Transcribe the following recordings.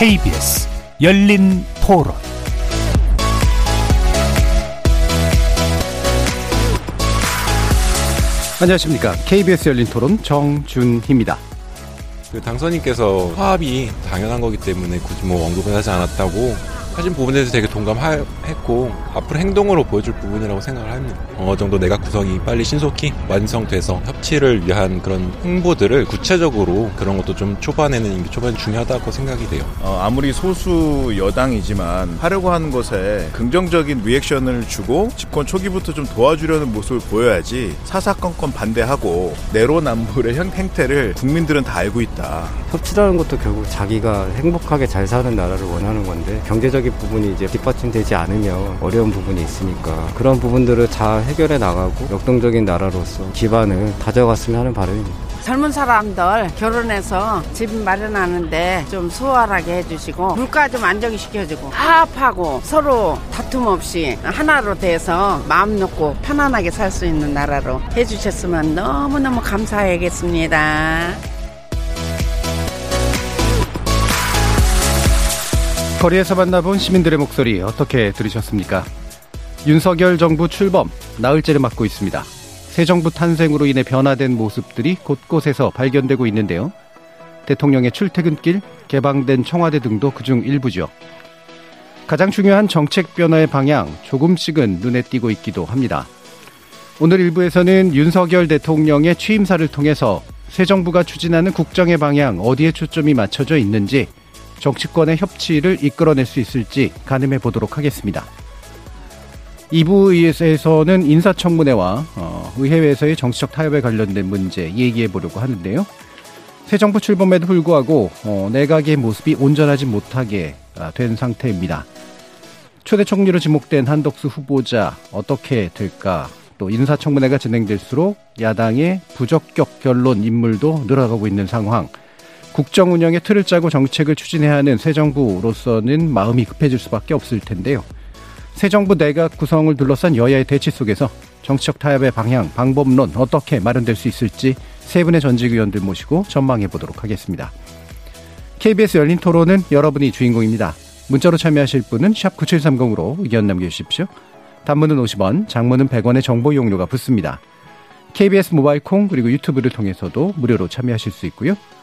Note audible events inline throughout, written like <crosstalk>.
KBS 열린 토론 안녕하십니까. KBS 열린 토론 정준희입니다. 그 당선인께서 화합이 당연한 거기 때문에 굳이 뭐 언급을 하지 않았다고 하신 부분에 대해서 되게 동감했고 앞으로 행동으로 보여줄 부분이라고 생각을 합니다. 어느 정도 내각 구성이 빨리 신속히 완성돼서 협치를 위한 그런 홍보들을 구체적으로 그런 것도 좀 초반에는 이미 초반 중요하다고 생각이 돼요. 어, 아무리 소수 여당이지만 하려고 하는 것에 긍정적인 리액션을 주고 집권 초기부터 좀 도와주려는 모습을 보여야지 사사건건 반대하고 내로남불의 형 행태를 국민들은 다 알고 있다. 협치라는 것도 결국 자기가 행복하게 잘 사는 나라를 원하는 건데 경제적 인 부분이 이제 뒷받침되지 않으면 어려운 부분이 있으니까 그런 부분들을 잘 해결해 나가고 역동적인 나라로서 기반을 다져갔으면 하는 바람입니다. 젊은 사람들 결혼해서 집 마련하는데 좀 수월하게 해주시고 물가 좀 안정시켜주고 화합하고 서로 다툼 없이 하나로 돼서 마음 놓고 편안하게 살 수 있는 나라로 해주셨으면 너무너무 감사하겠습니다. 거리에서 만나본 시민들의 목소리 어떻게 들으셨습니까? 윤석열 정부 출범 나흘째를 맞고 있습니다. 새 정부 탄생으로 인해 변화된 모습들이 곳곳에서 발견되고 있는데요. 대통령의 출퇴근길, 개방된 청와대 등도 그중 일부죠. 가장 중요한 정책 변화의 방향 조금씩은 눈에 띄고 있기도 합니다. 오늘 일부에서는 윤석열 대통령의 취임사를 통해서 새 정부가 추진하는 국정의 방향 어디에 초점이 맞춰져 있는지 정치권의 협치를 이끌어낼 수 있을지 가늠해 보도록 하겠습니다. 2부에서는 인사청문회와 어, 의회에서의 정치적 타협에 관련된 문제 얘기해 보려고 하는데요. 새 정부 출범에도 불구하고 어, 내각의 모습이 온전하지 못하게 아, 된 상태입니다. 초대 총리로 지목된 한덕수 후보자 어떻게 될까? 또 인사청문회가 진행될수록 야당의 부적격 결론 인물도 늘어가고 있는 상황. 국정 운영의 틀을 짜고 정책을 추진해야 하는 새 정부로서는 마음이 급해질 수밖에 없을 텐데요. 새 정부 내각 구성을 둘러싼 여야의 대치 속에서 정치적 타협의 방향, 방법론 어떻게 마련될 수 있을지 세 분의 전직 의원들 모시고 전망해 보도록 하겠습니다. KBS 열린 토론은 여러분이 주인공입니다. 문자로 참여하실 분은 9730으로 의견 남겨주십시오. 단문은 50원, 장문은 100원의 정보 이용료가 붙습니다. KBS 모바일 콩 그리고 유튜브를 통해서도 무료로 참여하실 수 있고요.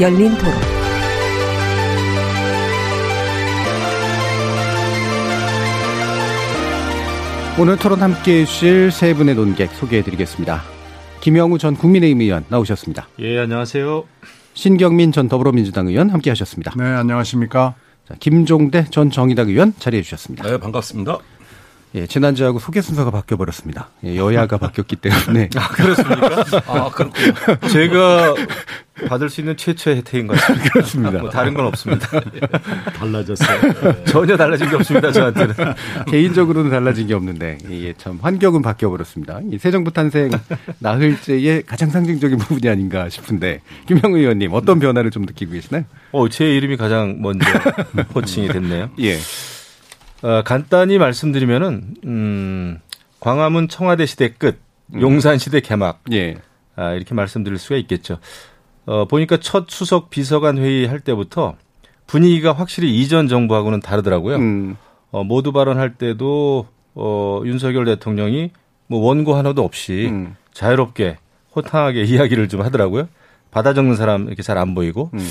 열린 토론. 오늘 토론 함께 해주실 세 분의 논객 소개해 드리겠습니다. 김영우 전 국민의힘 의원 나오셨습니다. 예, 안녕하세요. 신경민 전 더불어민주당 의원 함께 하셨습니다. 네, 안녕하십니까. 자, 김종대 전 정의당 의원 자리해 주셨습니다. 네, 반갑습니다. 예, 지난주하고 소개 순서가 바뀌어 버렸습니다. 예, 여야가 <laughs> 바뀌었기 때문에. 아, 그렇습니까? <laughs> 아, 그렇군요. 제가 받을 수 있는 최초의 혜택인 것 같습니다. 그렇습니다. 뭐 다른 건 없습니다. <laughs> 달라졌어요. 전혀 달라진 게 없습니다, 저한테는. 개인적으로는 달라진 게 없는데, 이게 참 환경은 바뀌어버렸습니다. 새 정부 탄생 나흘째의 가장 상징적인 부분이 아닌가 싶은데, 김영 의원님, 어떤 변화를 좀 느끼고 계시나요? 어, 제 이름이 가장 먼저 호칭이 됐네요. 예. 어, 간단히 말씀드리면은, 음, 광화문 청와대 시대 끝, 용산 시대 개막. 예. 아, 이렇게 말씀드릴 수가 있겠죠. 어, 보니까 첫 수석 비서관 회의 할 때부터 분위기가 확실히 이전 정부하고는 다르더라고요. 음, 어, 모두 발언할 때도 어, 윤석열 대통령이 뭐 원고 하나도 없이 음. 자유롭게 호탕하게 <laughs> 이야기를 좀 하더라고요. 받아 적는 사람 이렇게 잘 안 보이고. 음.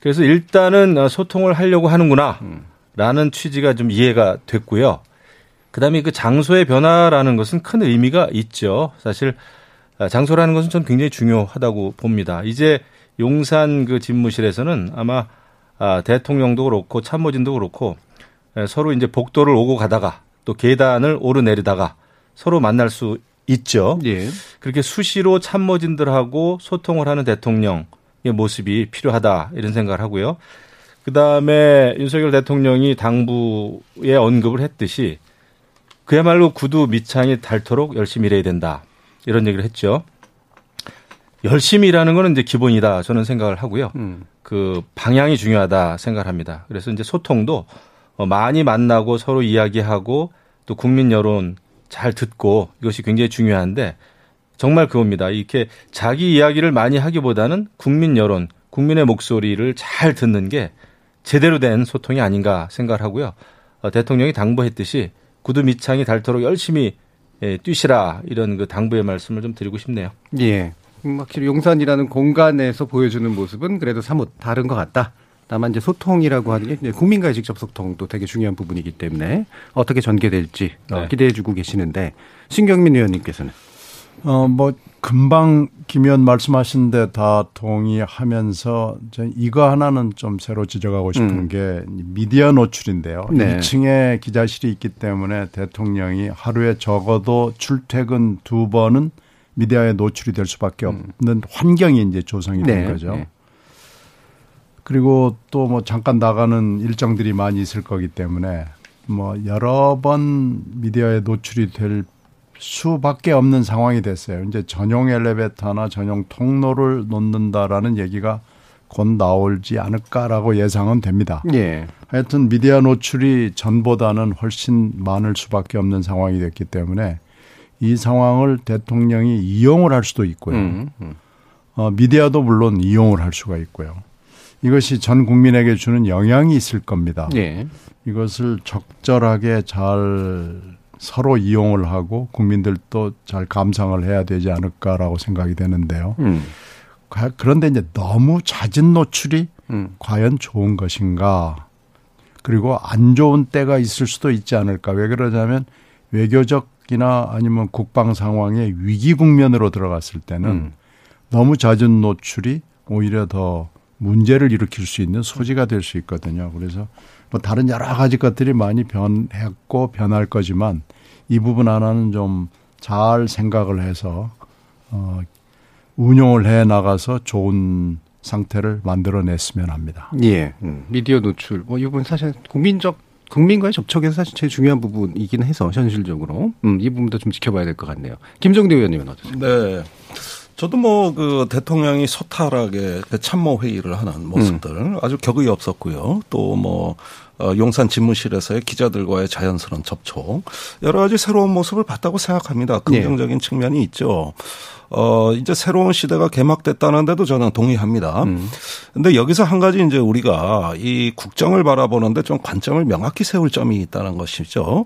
그래서 일단은 어, 소통을 하려고 하는구나. 음. 라는 취지가 좀 이해가 됐고요. 그다음에 그 장소의 변화라는 것은 큰 의미가 있죠. 사실 아, 장소라는 것은 전 굉장히 중요하다고 봅니다. 이제 용산 그 집무실에서는 아마 아, 대통령도 그렇고 참모진도 그렇고 에, 서로 이제 복도를 오고 가다가 또 계단을 오르내리다가 서로 만날 수 있죠. 예. 그렇게 수시로 참모진들하고 소통을 하는 대통령의 모습이 필요하다 이런 생각을 하고요. 그다음에 윤석열 대통령이 당부에 언급을 했듯이 그야말로 구두 밑창이 닳도록 열심히 일해야 된다. 이런 얘기를 했죠. 열심히 일하는 거는 이제 기본이다. 저는 생각을 하고요. 음. 그 방향이 중요하다 생각을 합니다. 그래서 이제 소통도 어, 많이 만나고 서로 이야기하고 또 국민 여론 잘 듣고 이것이 굉장히 중요한데 정말 그겁니다. 이렇게 자기 이야기를 많이 하기보다는 국민 여론, 국민의 목소리를 잘 듣는 게 제대로 된 소통이 아닌가 생각을 하고요. 어, 대통령이 당부했듯이 구두 밑창이 닳도록 열심히 예, 뛰시라 이런 그 당부의 말씀을 좀 드리고 싶네요. 예. 음, 확실히 용산이라는 공간에서 보여주는 모습은 그래도 사뭇 다른 것 같다. 다만 이제 소통이라고 하는 게 국민과의 직접 소통도 되게 중요한 부분이기 때문에 어떻게 전개될지 어, 네. 기대해주고 계시는데 신경민 의원님께서는 어, 뭐, 금방 김 의원 말씀하신 데 다 동의하면서 저 이거 하나는 좀 새로 지적하고 싶은 음. 게 미디어 노출인데요. 네. 2층에 기자실이 있기 때문에 대통령이 하루에 적어도 출퇴근 두 번은 미디어에 노출이 될 수밖에 없는 환경이 이제 조성이 된 음. 네. 거죠. 네. 그리고 또 뭐 잠깐 나가는 일정들이 많이 있을 거기 때문에 뭐 여러 번 미디어에 노출이 될 수밖에 없는 상황이 됐어요. 이제 전용 엘리베이터나 전용 통로를 놓는다라는 얘기가 곧 나올지 않을까라고 예상은 됩니다. 예. 하여튼 미디어 노출이 전보다는 훨씬 많을 수밖에 없는 상황이 됐기 때문에 이 상황을 대통령이 이용을 할 수도 있고요. 음, 음. 어, 미디어도 물론 이용을 할 수가 있고요. 이것이 전 국민에게 주는 영향이 있을 겁니다. 예. 이것을 적절하게 잘 서로 이용을 하고 국민들도 잘 감상을 해야 되지 않을까라고 생각이 되는데요. 음. 가- 그런데 이제 너무 잦은 노출이 음. 과연 좋은 것인가? 그리고 안 좋은 때가 있을 수도 있지 않을까? 왜 그러냐면 외교적이나 아니면 국방 상황의 위기 국면으로 들어갔을 때는 음. 너무 잦은 노출이 오히려 더 문제를 일으킬 수 있는 소지가 될 수 있거든요. 그래서 뭐 다른 여러 가지 것들이 많이 변했고 변할 거지만 이 부분 하나는 좀 잘 생각을 해서 어 운용을 해 나가서 좋은 상태를 만들어냈으면 합니다. 예. 음. 미디어 노출. 뭐, 이 부분 사실 국민적, 국민과의 접촉에서 사실 제일 중요한 부분이긴 해서, 현실적으로. 음, 이 부분도 좀 지켜봐야 될 것 같네요. 김정대 의원님은 어떠세요? 네. 저도 뭐 그 대통령이 소탈하게 그 참모 회의를 하는 모습들 아주 격의 없었고요. 또뭐 어, 용산 집무실에서의 기자들과의 자연스러운 접촉 여러 가지 새로운 모습을 봤다고 생각합니다. 긍정적인 측면이 있죠. 어 이제 새로운 시대가 개막됐다는데도 저는 동의합니다. 음. 근데 여기서 한 가지 이제 우리가 이 국정을 바라보는데 좀 관점을 명확히 세울 점이 있다는 것이죠.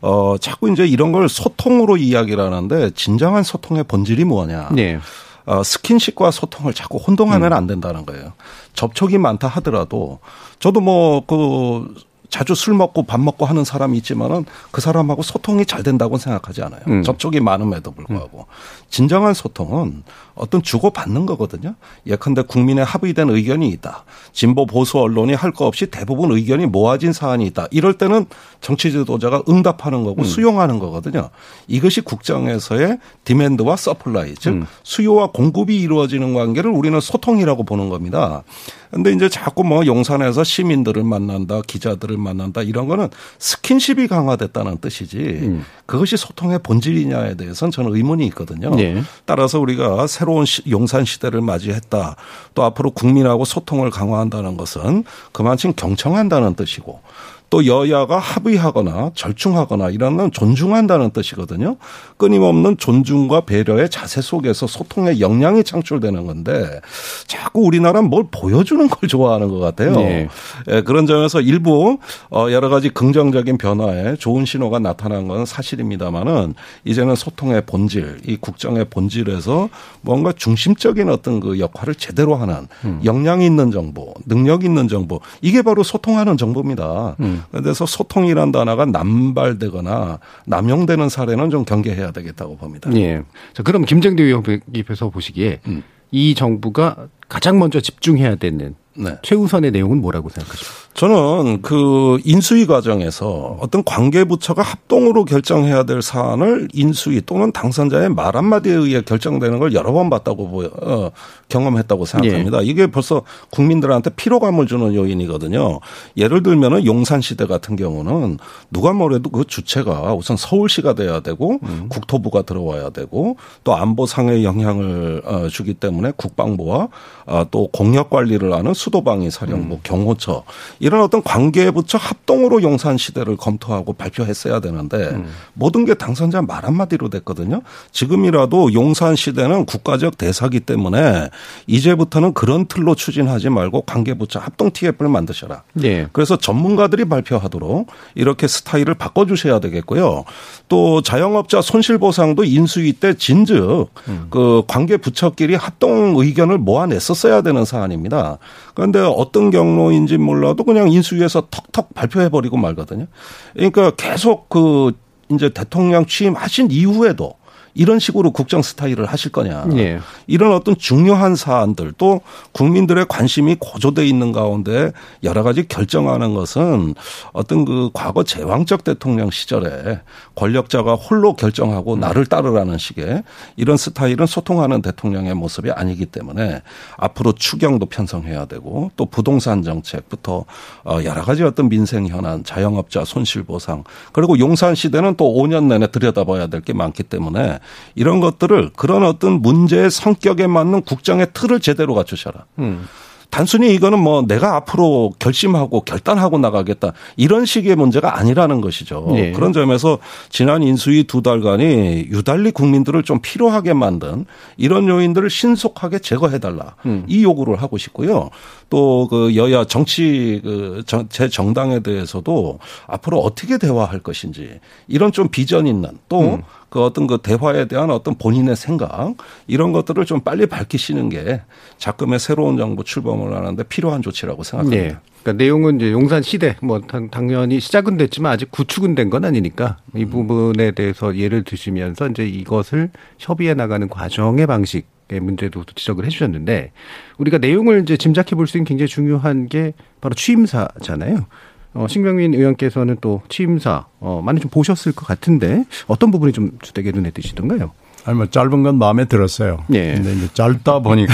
어, 자꾸 이제 이런 걸 소통으로 이야기를 하는데 진정한 소통의 본질이 뭐냐. 네. 어, 스킨십과 소통을 자꾸 혼동하면 안 된다는 거예요. 접촉이 많다 하더라도 저도 뭐 그 자주 술 먹고 밥 먹고 하는 사람이 있지만은 그 사람하고 소통이 잘 된다고 생각하지 않아요. 음. 접촉이 많음에도 불구하고 진정한 소통은 어떤 주고 받는 거거든요. 예컨대 국민의 합의된 의견이 있다. 진보 보수 언론이 할 거 없이 대부분 의견이 모아진 사안이 있다. 이럴 때는 정치 지도자가 응답하는 거고 수용하는 거거든요. 이것이 국정에서의 demand와 supply 즉 음. 수요와 공급이 이루어지는 관계를 우리는 소통이라고 보는 겁니다. 근데 이제 자꾸 뭐 용산에서 시민들을 만난다, 기자들을 만난다 이런 거는 스킨십이 강화됐다는 뜻이지 음. 그것이 소통의 본질이냐에 대해서는 저는 의문이 있거든요. 네. 따라서 우리가 새로운 시- 용산 시대를 맞이했다. 또 앞으로 국민하고 소통을 강화한다는 것은 그만큼 경청한다는 뜻이고 또 여야가 합의하거나 절충하거나 이런 건 존중한다는 뜻이거든요. 끊임없는 존중과 배려의 자세 속에서 소통의 역량이 창출되는 건데 자꾸 우리나라는 뭘 보여주는 걸 좋아하는 것 같아요. 네. 예, 그런 점에서 일부 어, 여러 가지 긍정적인 변화에 좋은 신호가 나타난 건 사실입니다만은 이제는 소통의 본질, 이 국정의 본질에서 뭔가 중심적인 어떤 그 역할을 제대로 하는 역량 있는 정보, 능력 있는 정보 이게 바로 소통하는 정보입니다. 그래서 소통이란 단어가 남발되거나 남용되는 사례는 좀 경계해야 되겠다고 봅니다. 예. 자, 그럼 김정대 의원님께서 보시기에 음. 이 정부가 가장 먼저 집중해야 되는 네. 최우선의 내용은 뭐라고 생각하십니까? 저는 그 인수위 과정에서 어떤 관계부처가 합동으로 결정해야 될 사안을 인수위 또는 당선자의 말 한마디에 의해 결정되는 걸 여러 번 봤다고 보여, 어, 경험했다고 생각합니다. 예. 이게 벌써 국민들한테 피로감을 주는 요인이거든요. 예를 들면은 용산시대 같은 경우는 누가 뭐래도 그 주체가 우선 서울시가 돼야 되고 음. 국토부가 들어와야 되고 또 안보 상의 영향을 어, 주기 때문에 국방부와 어, 또 공역 관리를 하는 수 도방위 사령부 음. 경호처 이런 어떤 관계부처 합동으로 용산 시대를 검토하고 발표했어야 되는데 음. 모든 게 당선자 말 한마디로 됐거든요. 지금이라도 용산 시대는 국가적 대사기 때문에 이제부터는 그런 틀로 추진하지 말고 관계부처 합동 TF를 만드셔라. 네. 그래서 전문가들이 발표하도록 이렇게 스타일을 바꿔주셔야 되겠고요. 또 자영업자 손실보상도 인수위 때 진즉 음. 그 관계 부처끼리 합동 의견을 모아냈었어야 되는 사안입니다. 그런데 어떤 경로인지 몰라도 그냥 인수위에서 턱턱 발표해버리고 말거든요. 그러니까 계속 그 이제 대통령 취임하신 이후에도 이런 식으로 국정 스타일을 하실 거냐. 네. 이런 어떤 중요한 사안들 또 국민들의 관심이 고조돼 있는 가운데 여러 가지 결정하는 것은 어떤 그 과거 제왕적 대통령 시절에 권력자가 홀로 결정하고 음. 나를 따르라는 식의 이런 스타일은 소통하는 대통령의 모습이 아니기 때문에 앞으로 추경도 편성해야 되고 또 부동산 정책부터 어, 여러 가지 어떤 민생 현안, 자영업자 손실 보상 그리고 용산 시대는 또 5년 내내 들여다봐야 될 게 많기 때문에 이런 것들을 그런 어떤 문제의 성격에 맞는 국정의 틀을 제대로 갖추셔라. 음. 단순히 이거는 뭐 내가 앞으로 결심하고 결단하고 나가겠다 이런 식의 문제가 아니라는 것이죠. 네. 그런 점에서 지난 인수위 두 달간이 유달리 국민들을 좀 피로하게 만든 이런 요인들을 신속하게 제거해달라 음. 이 요구를 하고 싶고요. 또 그 여야 정치 그제 정당에 대해서도 앞으로 어떻게 대화할 것인지 이런 좀 비전 있는 또그 음. 어떤 그 대화에 대한 어떤 본인의 생각 이런 것들을 좀 빨리 밝히시는 게 자금의 새로운 정부 출범을 하는데 필요한 조치라고 생각합니다. 네. 그러니까 내용은 이제 용산 시대 뭐 당연히 시작은 됐지만 아직 구축은 된 건 아니니까 이 음. 부분에 대해서 예를 드시면서 이제 이것을 협의해 나가는 과정의 방식 의 문제도 지적을 해주셨는데 우리가 내용을 이제 짐작해 볼 수 있는 굉장히 중요한 게 바로 취임사잖아요. 어, 신병민 의원께서는 또 취임사 어, 많이 좀 보셨을 것 같은데 어떤 부분이 좀 주되게 눈에 띄시던가요? 아니 뭐 짧은 건 마음에 들었어요. 예. 근데 이제 짧다 보니까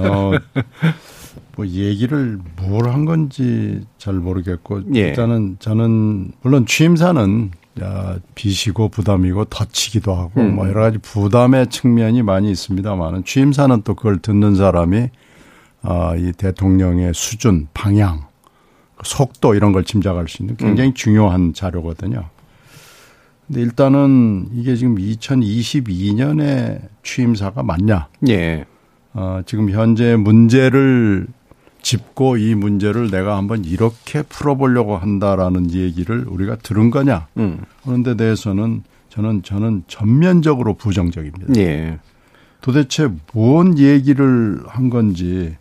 어, 뭐 얘기를 뭘 한 건지 잘 모르겠고 예. 일단은 저는 물론 취임사는 야, 빚이고 부담이고 덧치기도 하고 음. 뭐 여러 가지 부담의 측면이 많이 있습니다만은 취임사는 또 그걸 듣는 사람이 아, 이 대통령의 수준, 방향, 속도 이런 걸 짐작할 수 있는 굉장히 음. 중요한 자료거든요. 근데 일단은 이게 지금 2022년에 취임사가 맞냐? 예. 어, 지금 현재 문제를 짚고 이 문제를 내가 한번 이렇게 풀어보려고 한다라는 얘기를 우리가 들은 거냐 음. 하는 데 대해서는 저는 저는 전면적으로 부정적입니다. 예. 도대체 뭔 얘기를 한 건지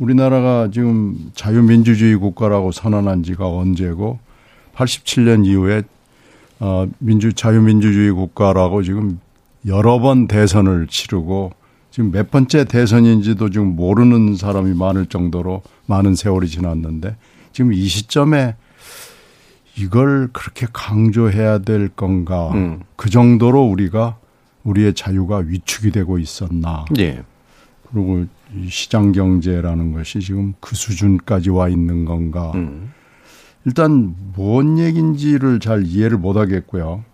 우리나라가 지금 자유민주주의 국가라고 선언한 지가 언제고 87년 이후에 어 민주 자유민주주의 국가라고 지금 여러 번 대선을 치르고 지금 몇 번째 대선인지도 지금 모르는 사람이 많을 정도로 많은 세월이 지났는데 지금 이 시점에 이걸 그렇게 강조해야 될 건가. 음. 그 정도로 우리가 우리의 자유가 위축이 되고 있었나. 예. 그리고 시장 경제라는 것이 지금 그 수준까지 와 있는 건가. 음. 일단 뭔 얘기인지를 잘 이해를 못 하겠고요.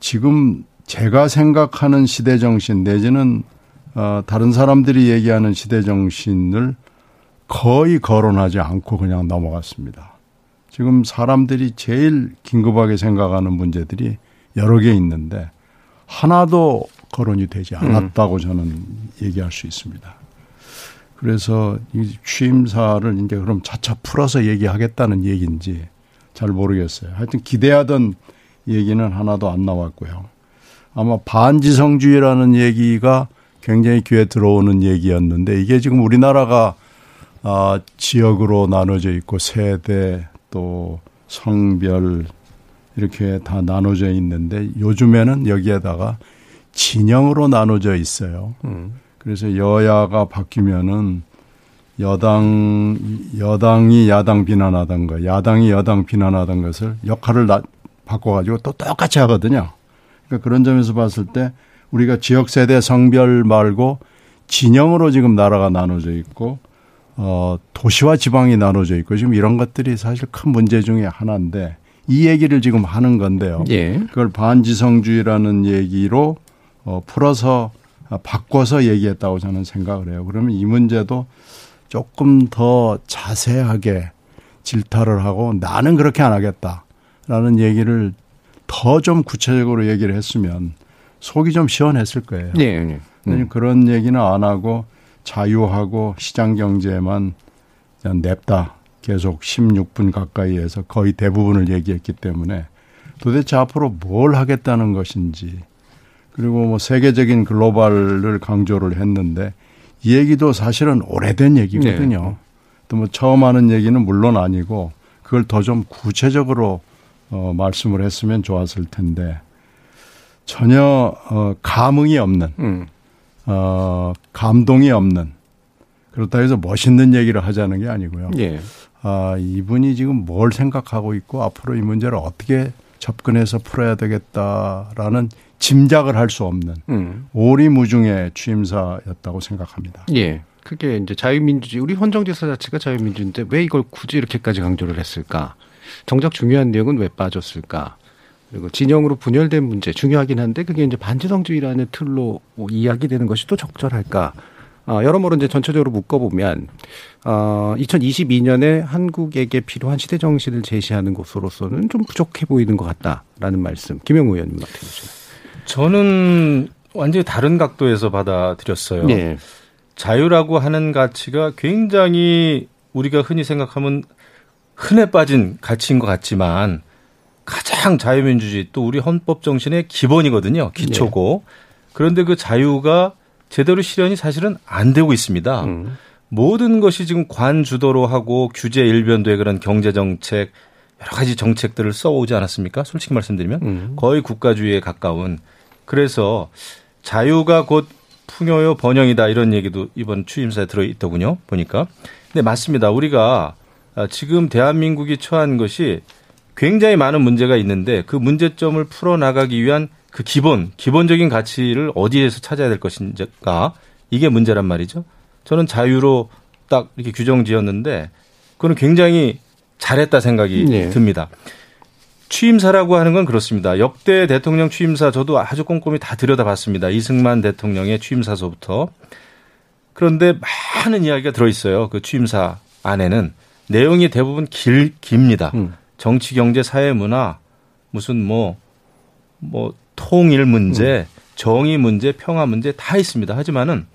지금 제가 생각하는 시대 정신 내지는 어, 다른 사람들이 얘기하는 시대 정신을 거의 거론하지 않고 그냥 넘어갔습니다. 지금 사람들이 제일 긴급하게 생각하는 문제들이 여러 개 있는데 하나도 거론이 되지 음. 않았다고 저는 얘기할 수 있습니다. 그래서 이 취임사를 이제 그럼 차차 풀어서 얘기하겠다는 얘기인지 잘 모르겠어요. 하여튼 기대하던 얘기는 하나도 안 나왔고요. 아마 반지성주의라는 얘기가 굉장히 귀에 들어오는 얘기였는데 이게 지금 우리나라가 아, 지역으로 나눠져 있고 세대 또 성별 이렇게 다 나눠져 있는데 요즘에는 여기에다가 진영으로 나눠져 있어요. 음. 그래서 여야가 바뀌면은 여당 여당이 야당 비난하던 거, 야당이 여당 비난하던 것을 역할을 나, 바꿔가지고 또 똑같이 하거든요. 그러니까 그런 점에서 봤을 때 우리가 지역 세대 성별 말고 진영으로 지금 나라가 나눠져 있고 어 도시와 지방이 나눠져 있고 지금 이런 것들이 사실 큰 문제 중에 하나인데 이 얘기를 지금 하는 건데요. 예. 그걸 반지성주의라는 얘기로 어 풀어서 바꿔서 얘기했다고 저는 생각을 해요. 그러면 이 문제도 조금 더 자세하게 질타를 하고 나는 그렇게 안 하겠다라는 얘기를 더 좀 구체적으로 얘기를 했으면 속이 좀 시원했을 거예요. 예. 예. 음. 그런 얘기는 안 하고 자유하고 시장 경제만 그냥 냅다 계속 16분 가까이에서 거의 대부분을 얘기했기 때문에 도대체 앞으로 뭘 하겠다는 것인지 그리고 뭐 세계적인 글로벌을 강조를 했는데 이 얘기도 사실은 오래된 얘기거든요. 네. 또뭐 처음 하는 얘기는 물론 아니고 그걸 더 좀 구체적으로 어 말씀을 했으면 좋았을 텐데 전혀 어 감흥이 없는 음. 어 감동이 없는 그렇다 해서 멋있는 얘기를 하자는 게 아니고요. 예. 아, 이분이 지금 뭘 생각하고 있고 앞으로 이 문제를 어떻게 접근해서 풀어야 되겠다라는 짐작을 할 수 없는 음. 오리무중의 취임사였다고 생각합니다. 예. 그게 이제 자유민주주의 우리 헌정지사 자체가 자유민주인데 왜 이걸 굳이 이렇게까지 강조를 했을까? 정작 중요한 내용은 왜 빠졌을까? 그리고 진영으로 분열된 문제 중요하긴 한데 그게 이제 반지성주의라는 틀로 뭐 이야기되는 것이 또 적절할까? 아, 여러모로 이제 전체적으로 묶어보면, 어, 2022년에 한국에게 필요한 시대 정신을 제시하는 것으로서는 좀 부족해 보이는 것 같다라는 말씀. 김영우 의원님 어떻게 보시나요? 저는 완전히 다른 각도에서 받아들였어요. 예. 자유라고 하는 가치가 굉장히 우리가 흔히 생각하면 흔해 빠진 가치인 것 같지만 가장 자유민주주의 또 우리 헌법 정신의 기본이거든요. 기초고. 그런데 그 자유가 제대로 실현이 사실은 안 되고 있습니다. 음. 모든 것이 지금 관 주도로 하고 규제 일변도의 그런 경제 정책 여러 가지 정책들을 써오지 않았습니까? 솔직히 말씀드리면 음. 거의 국가주의에 가까운 그래서 자유가 곧 풍요요 번영이다 이런 얘기도 이번 취임사에 들어 있더군요. 보니까. 근데 맞습니다. 우리가 아, 지금 대한민국이 처한 것이 굉장히 많은 문제가 있는데 그 문제점을 풀어 나가기 위한 그 기본 기본적인 가치를 어디에서 찾아야 될 것인가 이게 문제란 말이죠. 저는 자유로 딱 이렇게 규정 지었는데 그거는 굉장히 잘했다 생각이 네. 듭니다. 취임사라고 하는 건 그렇습니다. 역대 대통령 취임사 저도 아주 꼼꼼히 다 들여다봤습니다. 이승만 대통령의 취임사서부터. 그런데 많은 이야기가 들어 있어요. 그 취임사 안에는 내용이 대부분 길, 깁니다. 음. 정치, 경제, 사회, 문화, 무슨 뭐, 뭐, 통일 문제, 정의 문제, 평화 문제 다 있습니다. 하지만은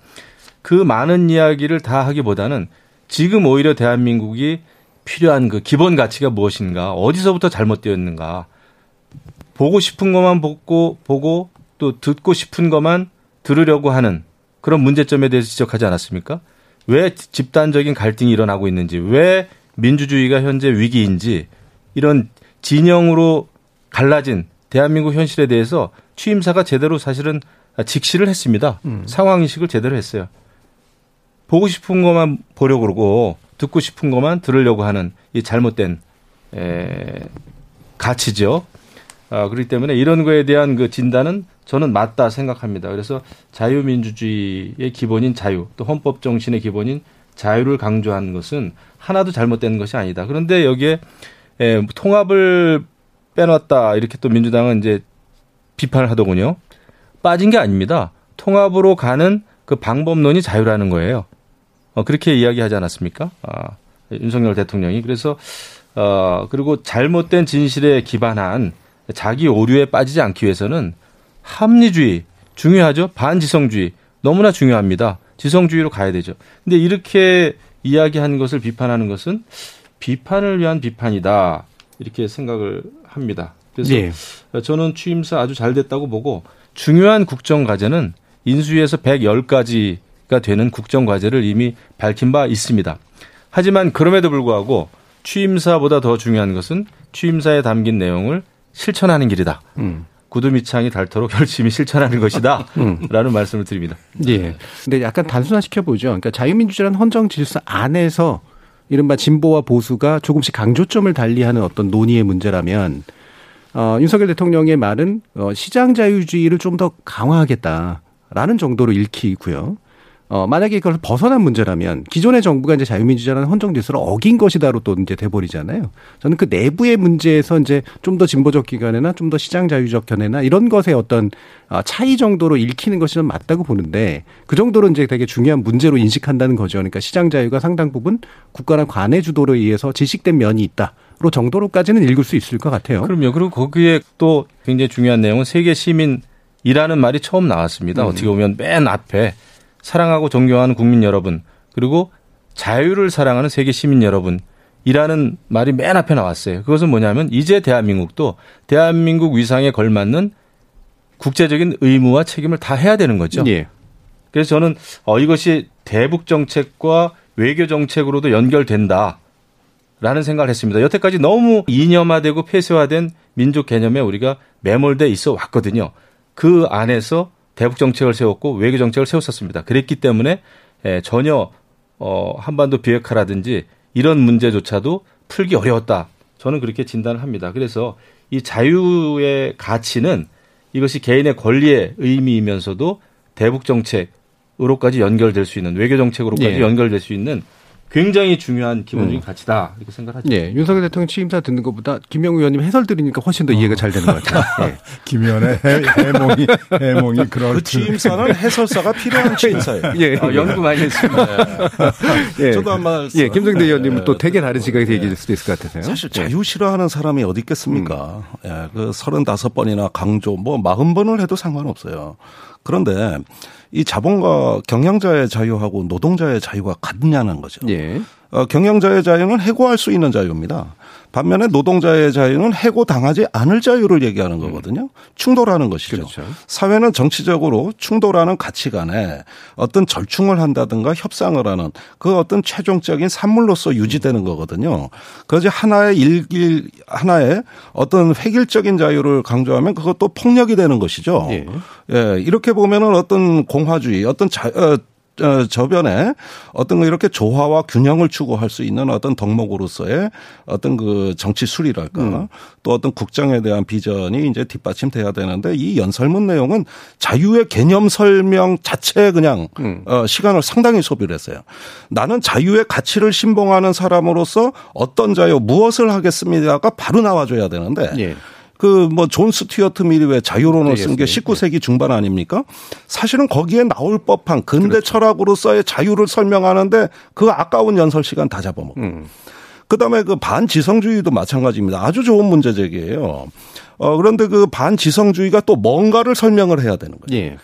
그 많은 이야기를 다 하기보다는 지금 오히려 대한민국이 필요한 그 기본 가치가 무엇인가, 어디서부터 잘못되었는가, 보고 싶은 것만 보고, 보고 또 듣고 싶은 것만 들으려고 하는 그런 문제점에 대해서 지적하지 않았습니까? 왜 집단적인 갈등이 일어나고 있는지, 왜 민주주의가 현재 위기인지, 이런 진영으로 갈라진 대한민국 현실에 대해서 취임사가 제대로 사실은 직시를 했습니다. 상황 인식을 제대로 했어요. 보고 싶은 것만 보려고 그러고 듣고 싶은 것만 들으려고 하는 이 잘못된 에, 가치죠. 아, 그렇기 때문에 이런 거에 대한 그 진단은 저는 맞다 생각합니다. 그래서 자유민주주의의 기본인 자유, 또 헌법 정신의 기본인 자유를 강조한 것은 하나도 잘못된 것이 아니다. 그런데 여기에 에, 통합을 빼놨다 이렇게 또 민주당은 이제 비판을 하더군요. 빠진 게 아닙니다. 통합으로 가는 그 방법론이 자유라는 거예요. 어, 그렇게 이야기하지 않았습니까? 아, 윤석열 대통령이. 그래서, 어, 그리고 잘못된 진실에 기반한 자기 오류에 빠지지 않기 위해서는 합리주의, 중요하죠? 반지성주의, 너무나 중요합니다. 지성주의로 가야 되죠. 근데 이렇게 이야기한 것을 비판하는 것은 비판을 위한 비판이다. 이렇게 생각을 합니다. 그래서 예. 저는 취임사 아주 잘 됐다고 보고 중요한 국정 과제는 인수위에서 110가지가 되는 국정 과제를 이미 밝힌 바 있습니다. 하지만 그럼에도 불구하고 취임사보다 더 중요한 것은 취임사에 담긴 내용을 실천하는 길이다. 음. 구두미창이 닳도록 열심히 실천하는 것이다. <laughs> 음. 라는 말씀을 드립니다. 예. 근데 약간 단순화시켜 보죠. 그러니까 자유민주주의라는 헌정 질서 안에서 이른바 진보와 보수가 조금씩 강조점을 달리하는 어떤 논의의 문제라면 어, 윤석열 대통령의 말은 어, 시장 자유주의를 좀 더 강화하겠다라는 정도로 읽히고요. 어, 만약에 이걸 벗어난 문제라면 기존의 정부가 이제 자유민주주의라는 헌정 질서를 어긴 것이다로 또 이제 돼버리잖아요. 저는 그 내부의 문제에서 이제 좀 더 진보적 기관이나 좀 더 시장 자유적 견해나 이런 것의 어떤 아, 차이 정도로 읽히는 것이 좀 맞다고 보는데 그 정도로 이제 되게 중요한 문제로 인식한다는 거죠. 그러니까 시장 자유가 상당 부분 국가나 관의 주도로 의해서 지식된 면이 있다 로 정도로까지는 읽을 수 있을 것 같아요. 그럼요. 그리고 거기에 또 굉장히 중요한 내용은 세계 시민이라는 말이 처음 나왔습니다. 음. 어떻게 보면 맨 앞에 사랑하고 존경하는 국민 여러분 그리고 자유를 사랑하는 세계 시민 여러분 이라는 말이 맨 앞에 나왔어요. 그것은 뭐냐면 이제 대한민국도 대한민국 위상에 걸맞는 국제적인 의무와 책임을 다 해야 되는 거죠. 예. 그래서 저는 어, 이것이 대북 정책과 외교 정책으로도 연결된다. 라는 생각을 했습니다. 여태까지 너무 이념화되고 폐쇄화된 민족 개념에 우리가 매몰돼 있어 왔거든요. 그 안에서 대북 정책을 세웠고 외교 정책을 세웠었습니다. 그랬기 때문에 에, 전혀 어, 한반도 비핵화라든지 이런 문제조차도 풀기 어려웠다. 저는 그렇게 진단을 합니다. 그래서 이 자유의 가치는 이것이 개인의 권리의 의미이면서도 대북 정책으로까지 연결될 수 있는 외교 정책으로까지 예. 연결될 수 있는 굉장히 중요한 기본적인 음. 가치다 이렇게 생각하죠. 예, 윤석열 대통령 취임사 듣는 것보다 김영우 의원님 해설 들으니까 훨씬 더 이해가 잘 되는 것 같아요. <laughs> 예. 김현의 해, 해몽이 해몽이 그럴 그 줄. 취임사는 해설사가 필요한 <laughs> 취임사예요. 예, 아, 연구 많이 했습니다. <laughs> 예. 저도 한 말씀. 예, 김성대 의원님은 또 되게 다른 시각에서 얘기할 수도 있을 것 같아서요. 사실 예. 자유 싫어하는 사람이 어디 있겠습니까? 예, 그 35번이나 강조, 뭐 40번을 해도 상관없어요. 그런데 이 자본과 경영자의 자유하고 노동자의 자유가 같냐는 거죠. 예. 어, 경영자의 자유는 해고할 수 있는 자유입니다. 반면에 노동자의 자유는 해고당하지 않을 자유를 얘기하는 거거든요. 충돌하는 것이죠. 그렇죠. 사회는 정치적으로 충돌하는 가치관에 어떤 절충을 한다든가 협상을 하는 그 어떤 최종적인 산물로서 유지되는 거거든요. 그것이 하나의 일길, 하나의 어떤 획일적인 자유를 강조하면 그것도 폭력이 되는 것이죠. 예. 예, 이렇게 보면은 어떤 공화주의, 어떤 자, 어, 어, 저변에 어떤 거 이렇게 조화와 균형을 추구할 수 있는 어떤 덕목으로서의 어떤 그 정치 술이랄까 음. 또 어떤 국정에 대한 비전이 이제 뒷받침돼야 되는데 이 연설문 내용은 자유의 개념 설명 자체에 그냥 음. 어, 시간을 상당히 소비를 했어요. 나는 자유의 가치를 신봉하는 사람으로서 어떤 자유 무엇을 하겠습니다가 바로 나와줘야 되는데 예. 그 뭐 존 스튜어트 밀이 왜 자유론을 쓴게 알겠습니다. 19세기 중반 아닙니까? 사실은 거기에 나올 법한 근대 그렇죠. 철학으로서의 자유를 설명하는데 그 아까운 연설 시간 다 잡아먹고. 음. 그다음에 그 반지성주의도 마찬가지입니다. 아주 좋은 문제 제기예요. 어 그런데 그 반지성주의가 또 뭔가를 설명을 해야 되는 거예요. 예.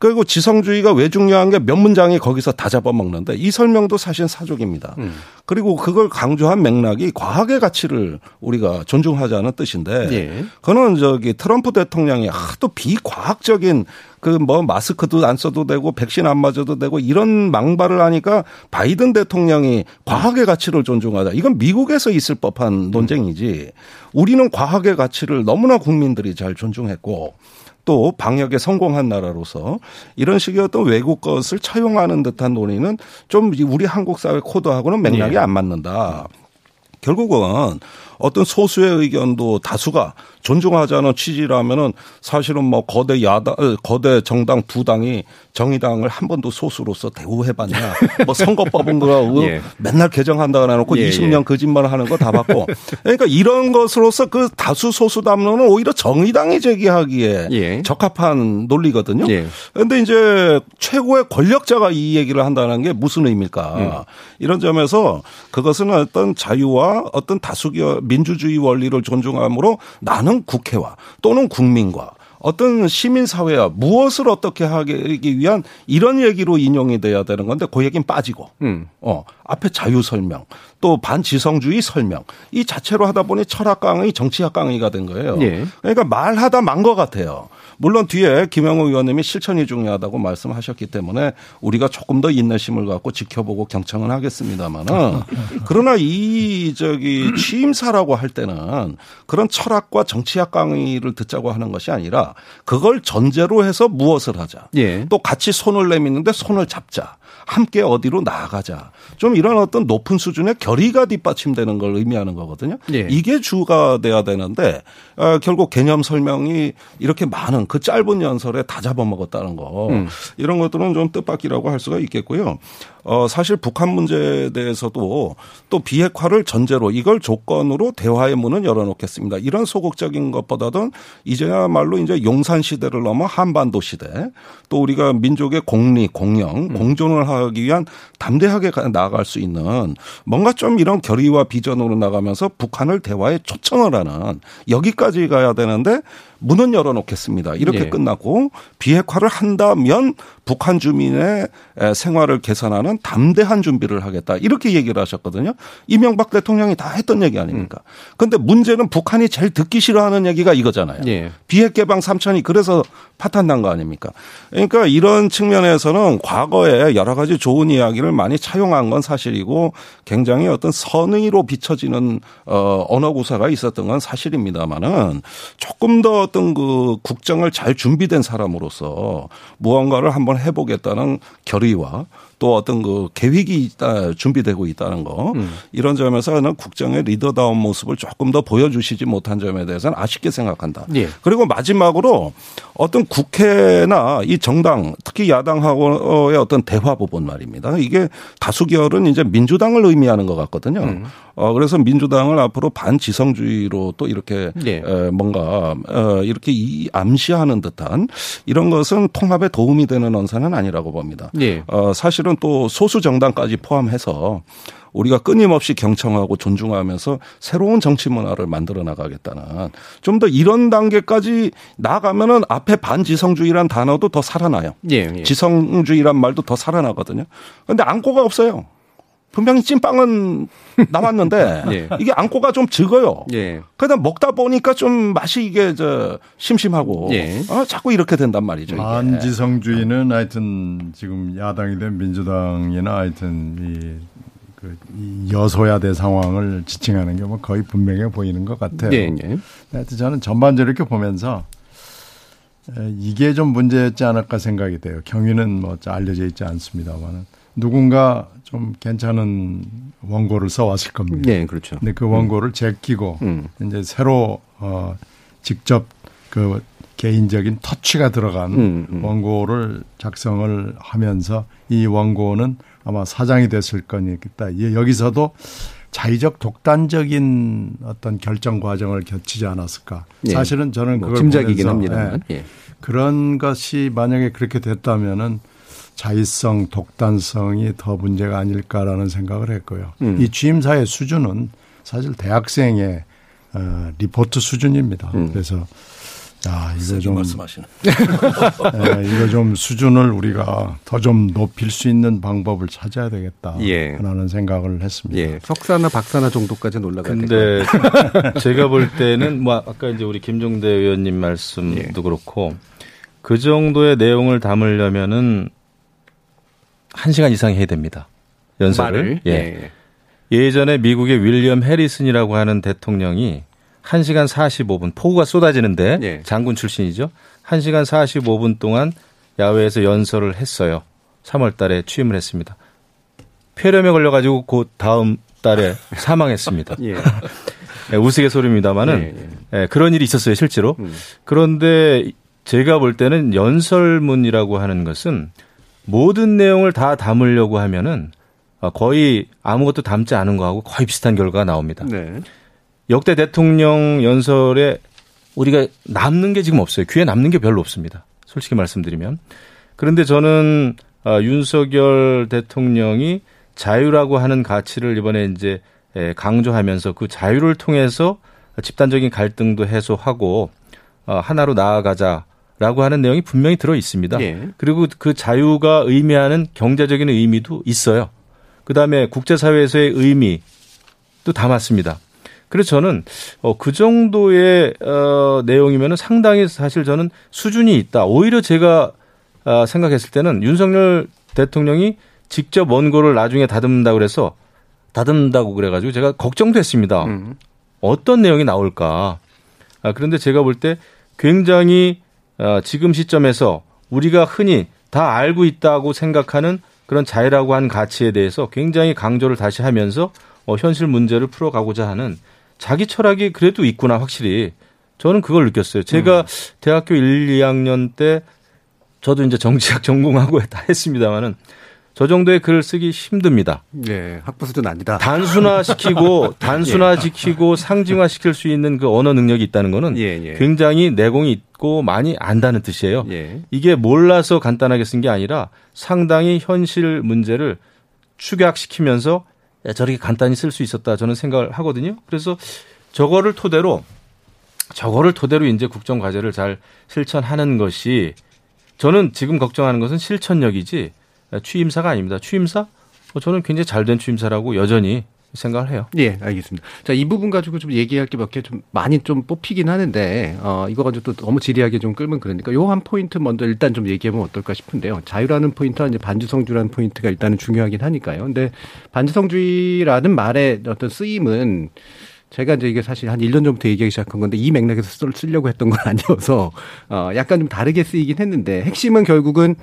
그리고 지성주의가 왜 중요한 게 몇 문장이 거기서 다 잡아먹는데 이 설명도 사실 사족입니다. 음. 그리고 그걸 강조한 맥락이 과학의 가치를 우리가 존중하자는 뜻인데 예. 그거는 저기 트럼프 대통령이 하도 비과학적인 그 뭐 마스크도 안 써도 되고 백신 안 맞아도 되고 이런 망발을 하니까 바이든 대통령이 과학의 가치를 존중하자. 이건 미국에서 있을 법한 논쟁이지. 우리는 과학의 가치를 너무나 국민들이 잘 존중했고 또 방역에 성공한 나라로서 이런 식의 어떤 외국 것을 차용하는 듯한 논의는 좀 우리 한국 사회 코드하고는 맥락이 예. 안 맞는다. 결국은 어떤 소수의 의견도 다수가 존중하자는 취지라면은 사실은 뭐 거대 야당, 어, 거대 정당 두 당이 정의당을 한 번도 소수로서 대우해봤냐. <laughs> 뭐 선거법은 그 예. 맨날 개정한다 그래놓고 예, 20년 거짓말 하는 거다 받고. 그러니까 이런 것으로서 그 다수 소수 담론은 오히려 정의당이 제기하기에 예. 적합한 논리거든요. 예. 그런데 이제 최고의 권력자가 이 얘기를 한다는 게 무슨 의미일까? 음. 이런 점에서 그것은 어떤 자유와 어떤 다수결 민주주의 원리를 존중함으로 나는 국회와 또는 국민과 어떤 시민사회와 무엇을 어떻게 하기 위한 이런 얘기로 인용이 돼야 되는 건데 그 얘기는 빠지고 음. 어, 앞에 자유 설명, 또 반지성주의 설명, 이 자체로 하다 보니 철학 강의, 정치학 강의가 된 거예요. 예. 그러니까 말하다 만 것 같아요. 물론 뒤에 김영호 의원님이 실천이 중요하다고 말씀하셨기 때문에 우리가 조금 더 인내심을 갖고 지켜보고 경청은 하겠습니다만은 <laughs> 그러나 이 저기 취임사라고 할 때는 그런 철학과 정치학 강의를 듣자고 하는 것이 아니라 그걸 전제로 해서 무엇을 하자. 예. 또 같이 손을 내미는데 손을 잡자. 함께 어디로 나아가자. 좀 이런 어떤 높은 수준의 결의가 뒷받침되는 걸 의미하는 거거든요. 예. 이게 주가 돼야 되는데 어, 결국 개념 설명이 이렇게 많은 그 짧은 연설에 다 잡아먹었다는 거 음. 이런 것들은 좀 뜻밖이라고 할 수가 있겠고요. 어, 사실 북한 문제에 대해서도 또 비핵화를 전제로 이걸 조건으로 대화의 문은 열어놓겠습니다. 이런 소극적인 것보다는 이제야말로 이제 용산 시대를 넘어 한반도 시대 또 우리가 민족의 공리, 공영, 공존을 하기 위한 담대하게 가- 나아갈 수 있는 뭔가 좀 이런 결의와 비전으로 나가면서 북한을 대화에 초청을 하는 여기까지 가야 되는데 문은 열어놓겠습니다. 이렇게 예. 끝나고 비핵화를 한다면 북한 주민의 에, 생활을 개선하는 담대한 준비를 하겠다. 이렇게 얘기를 하셨거든요. 이명박 대통령이 다 했던 얘기 아닙니까? 그런데 문제는 북한이 제일 듣기 싫어하는 얘기가 이거잖아요. 예. 비핵 개방 3천이 그래서 파탄난 거 아닙니까? 그러니까 이런 측면에서는 과거에 여러 가지 좋은 이야기를 많이 차용한 건 사실이고 굉장히 어떤 선의로 비춰지는 어 언어 구사가 있었던 건 사실입니다만은 조금 더 어떤 그 국정을 잘 준비된 사람으로서 무언가를 한번 해보겠다는 결의와 또 어떤 그 계획이 있다 준비되고 있다는 거 이런 점에서는 국정의 리더다운 모습을 조금 더 보여주시지 못한 점에 대해서는 아쉽게 생각한다. 예. 그리고 마지막으로 어떤 국회나 이 정당 특히 야당하고의 어떤 대화 부분 말입니다. 이게 다수 결은 이제 민주당을 의미하는 것 같거든요. 어 그래서 민주당을 앞으로 반지성주의로 또 이렇게 예. 에, 뭔가 어 이렇게 이 암시하는 듯한 이런 것은 통합에 도움이 되는 언사는 아니라고 봅니다. 예. 어 사실은 또 소수 정당까지 포함해서 우리가 끊임없이 경청하고 존중하면서 새로운 정치 문화를 만들어 나가겠다는 좀 더 이런 단계까지 나가면은 앞에 반지성주의란 단어도 더 살아나요. 예. 예. 지성주의란 말도 더 살아나거든요. 근데 안고가 없어요. 분명히 찐빵은 남았는데 <laughs> 예. 이게 안고가 좀 적어요. 예. 그러다 먹다 보니까 좀 맛이 이게 저 심심하고 예. 어, 자꾸 이렇게 된단 말이죠. 이게. 반지성주의는 하여튼 지금 야당이 된 민주당이나 하여튼 이, 그, 이 여소야대 상황을 지칭하는 게 뭐 거의 분명해 보이는 것 같아요. 예. 예. 하여튼 저는 전반적으로 이렇게 보면서 에, 이게 좀 문제였지 않을까 생각이 돼요. 경위는 뭐 알려져 있지 않습니다만은 누군가 좀 괜찮은 원고를 써왔을 겁니다. 예, 그렇죠. 근데 그 원고를 제끼고 음. 이제 새로 어 직접 그 개인적인 터치가 들어간 음, 음. 원고를 작성을 하면서 이 원고는 아마 사장이 됐을 거니까 이- 여기서도 자의적 독단적인 어떤 결정 과정을 거치지 않았을까. 예. 사실은 저는 뭐 그걸 짐작이긴 보면서, 합니다만. 예, 예. 그런 것이 만약에 그렇게 됐다면은 자의성, 독단성이 더 문제가 아닐까라는 생각을 했고요. 음. 이 취임사의 수준은 사실 대학생의 어, 리포트 수준입니다. 음. 그래서 야 이거 좀 말씀하시는. <laughs> 예, 이거 좀 수준을 우리가 더 좀 높일 수 있는 방법을 찾아야 되겠다. 예. 라는 생각을 했습니다. 예. 석사나 박사나 정도까지는 올라가야 될것 근데 <laughs> 제가 볼 때는 뭐 아까 이제 우리 김종대 의원님 말씀도 예. 그렇고 그 정도의 내용을 담으려면은 한 시간 이상 해야 됩니다. 연설을. 말을. 예. 예. 예 전에 미국의 윌리엄 해리슨이라고 하는 대통령이 1시간 45분 폭우가 쏟아지는데 예. 장군 출신이죠. 1시간 45분 동안 야외에서 연설을 했어요. 3월 달에 취임을 했습니다. 폐렴에 걸려 가지고 그 다음 달에 <laughs> 사망했습니다. 예. 예, 우스갯소리입니다만은 예, 예, 그런 일이 있었어요, 실제로. 음. 그런데 제가 볼 때는 연설문이라고 하는 것은 모든 내용을 다 담으려고 하면은 어, 거의 아무것도 담지 않은 거하고 거의 비슷한 결과가 나옵니다. 네. 역대 대통령 연설에 우리가 남는 게 지금 없어요. 귀에 남는 게 별로 없습니다. 솔직히 말씀드리면. 그런데 저는 아, 윤석열 대통령이 자유라고 하는 가치를 이번에 이제 에, 강조하면서 그 자유를 통해서 집단적인 갈등도 해소하고 어, 하나로 나아가자 라고 하는 내용이 분명히 들어 있습니다. 예. 그리고 그 자유가 의미하는 경제적인 의미도 있어요. 그 다음에 국제사회에서의 의미도 담았습니다. 그래서 저는 어, 그 정도의 어, 내용이면은 상당히 사실 저는 수준이 있다. 오히려 제가 어, 생각했을 때는 윤석열 대통령이 직접 원고를 나중에 다듬는다 그래서 다듬는다고 그래가지고 제가 걱정도 했습니다. 음. 어떤 내용이 나올까. 아, 그런데 제가 볼 때 굉장히 어, 지금 시점에서 우리가 흔히 다 알고 있다고 생각하는 그런 자유라고 한 가치에 대해서 굉장히 강조를 다시 하면서 어, 현실 문제를 풀어가고자 하는 자기 철학이 그래도 있구나 확실히 저는 그걸 느꼈어요. 제가 대학교 1, 2학년 때 저도 이제 정치학 <laughs> 전공하고 다 했습니다마는 저 정도의 글을 쓰기 힘듭니다. 네, 학부 수준 아니다. 단순화시키고 <laughs> 단순화시키고 상징화시킬 수 있는 그 언어 능력이 있다는 거는 예, 예. 굉장히 내공이 있고 많이 안다는 뜻이에요. 예. 이게 몰라서 간단하게 쓴 게 아니라 상당히 현실 문제를 축약시키면서 야, 저렇게 간단히 쓸 수 있었다 저는 생각을 하거든요. 그래서 저거를 토대로 저거를 토대로 이제 국정 과제를 잘 실천하는 것이 저는 지금 걱정하는 것은 실천력이지 취임사가 아닙니다. 취임사? 어, 저는 굉장히 잘된 취임사라고 여전히 생각을 해요. 예, 알겠습니다. 자, 이 부분 가지고 좀 얘기할 게 몇 개 좀 많이 좀 뽑히긴 하는데, 어, 이거 가지고 또 너무 지리하게 좀 끌면 그러니까 요 한 포인트 먼저 일단 좀 얘기해보면 어떨까 싶은데요. 자유라는 포인트와 이제 반지성주의라는 포인트가 일단은 중요하긴 하니까요. 근데 반지성주의라는 말의 어떤 쓰임은 제가 이제 이게 사실 한 1년 전부터 얘기하기 시작한 건데 이 맥락에서 쓰- 쓰려고 했던 건 <laughs> 아니어서 어 약간 좀 다르게 쓰이긴 했는데 핵심은 결국은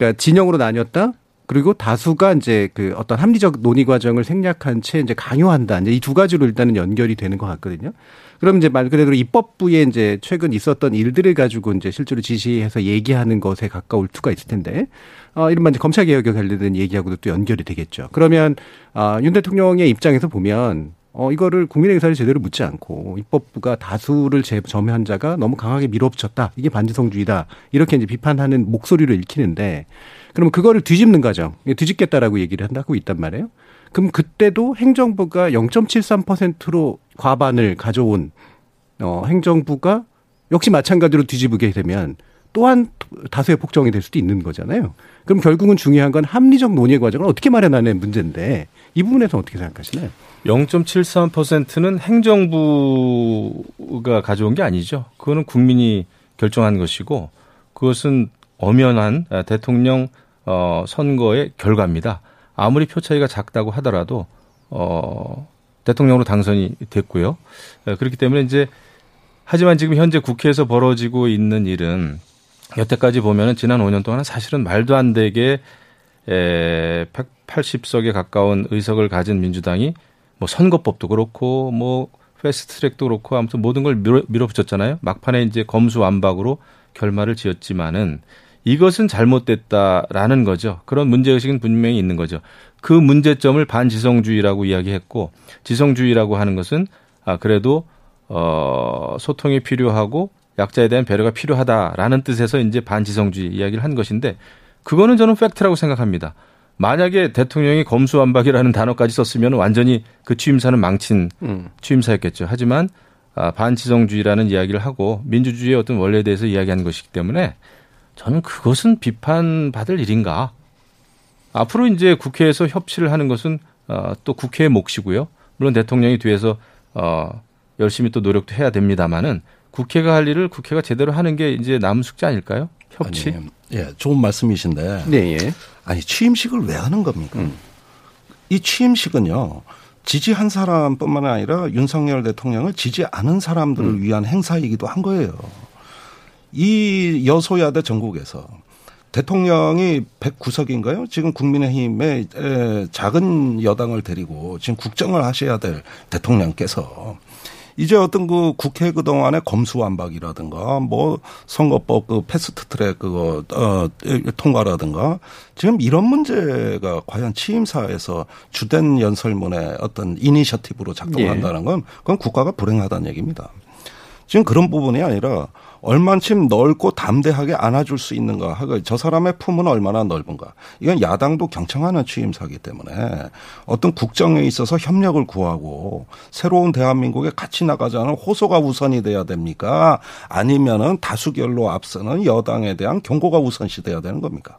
그러니까 진영으로 나뉘었다. 그리고 다수가 이제 그 어떤 합리적 논의 과정을 생략한 채 이제 강요한다. 이제 이 두 가지로 일단은 연결이 되는 것 같거든요. 그럼 이제 말 그대로 입법부에 이제 최근 있었던 일들을 가지고 이제 실제로 지시해서 얘기하는 것에 가까울 수가 있을 텐데, 어, 이른바 이제 검찰 개혁에 관련된 얘기하고도 또 연결이 되겠죠. 그러면, 아, 윤 대통령의 입장에서 보면, 어, 이거를 국민의 의사를 제대로 묻지 않고 입법부가 다수를 제- 점유한 자가 너무 강하게 밀어붙였다. 이게 반지성주의다. 이렇게 이제 비판하는 목소리를 읽히는데 그러면 그거를 뒤집는 과정, 뒤집겠다라고 얘기를 한다고 있단 말이에요. 그럼 그때도 행정부가 0.73%로 과반을 가져온 어, 행정부가 역시 마찬가지로 뒤집게 되면 또한 다수의 폭정이 될 수도 있는 거잖아요. 그럼 결국은 중요한 건 합리적 논의 과정을 어떻게 마련하는 문제인데 이 부분에서 어떻게 생각하시나요? 0.73%는 행정부가 가져온 게 아니죠. 그거는 국민이 결정한 것이고 그것은 엄연한 대통령 어, 선거의 결과입니다. 아무리 표 차이가 작다고 하더라도 어, 대통령으로 당선이 됐고요. 에, 그렇기 때문에 이제 하지만 지금 현재 국회에서 벌어지고 있는 일은 여태까지 보면은 지난 5년 동안은 사실은 말도 안 되게 에 180석에 가까운 의석을 가진 민주당이 뭐 선거법도 그렇고 뭐 패스트트랙도 그렇고 아무튼 모든 걸 밀어, 밀어붙였잖아요. 막판에 이제 검수완박으로 결말을 지었지만은 이것은 잘못됐다라는 거죠. 그런 문제의식은 분명히 있는 거죠. 그 문제점을 반지성주의라고 이야기했고 지성주의라고 하는 것은 아 그래도 어 소통이 필요하고 약자에 대한 배려가 필요하다라는 뜻에서 이제 반지성주의 이야기를 한 것인데 그거는 저는 팩트라고 생각합니다. 만약에 대통령이 검수완박이라는 단어까지 썼으면 완전히 그 취임사는 망친 음. 취임사였겠죠. 하지만 아, 반지성주의라는 이야기를 하고 민주주의의 어떤 원리에 대해서 이야기한 것이기 때문에 저는 그것은 비판받을 일인가. 앞으로 이제 국회에서 협치를 하는 것은 어, 또 국회의 몫이고요. 물론 대통령이 뒤에서 어, 열심히 또 노력도 해야 됩니다만은 국회가 할 일을 국회가 제대로 하는 게 이제 남은 숙제 아닐까요? 협치. 아니, 예, 좋은 말씀이신데. 네, 예. 아니 취임식을 왜 하는 겁니까? 이 취임식은요. 지지한 사람뿐만 아니라 윤석열 대통령을 지지 않은 사람들을 위한 행사이기도 한 거예요. 이 여소야대 전국에서 대통령이 109석인가요? 지금 국민의힘의 에, 작은 여당을 데리고 지금 국정을 하셔야 될 대통령께서 이제 어떤 그 국회 그동안의 검수완박이라든가 뭐 선거법 그 패스트 트랙 그거 어 통과라든가 지금 이런 문제가 과연 취임사에서 주된 연설문의 어떤 이니셔티브로 작동한다는 건 그건 국가가 불행하다는 얘기입니다. 지금 그런 부분이 아니라 얼만큼 넓고 담대하게 안아줄 수 있는가. 하고 저 사람의 품은 얼마나 넓은가. 이건 야당도 경청하는 취임사기 때문에 어떤 국정에 있어서 협력을 구하고 새로운 대한민국에 같이 나가자는 호소가 우선이 돼야 됩니까? 아니면은 다수결로 앞서는 여당에 대한 경고가 우선시 돼야 되는 겁니까?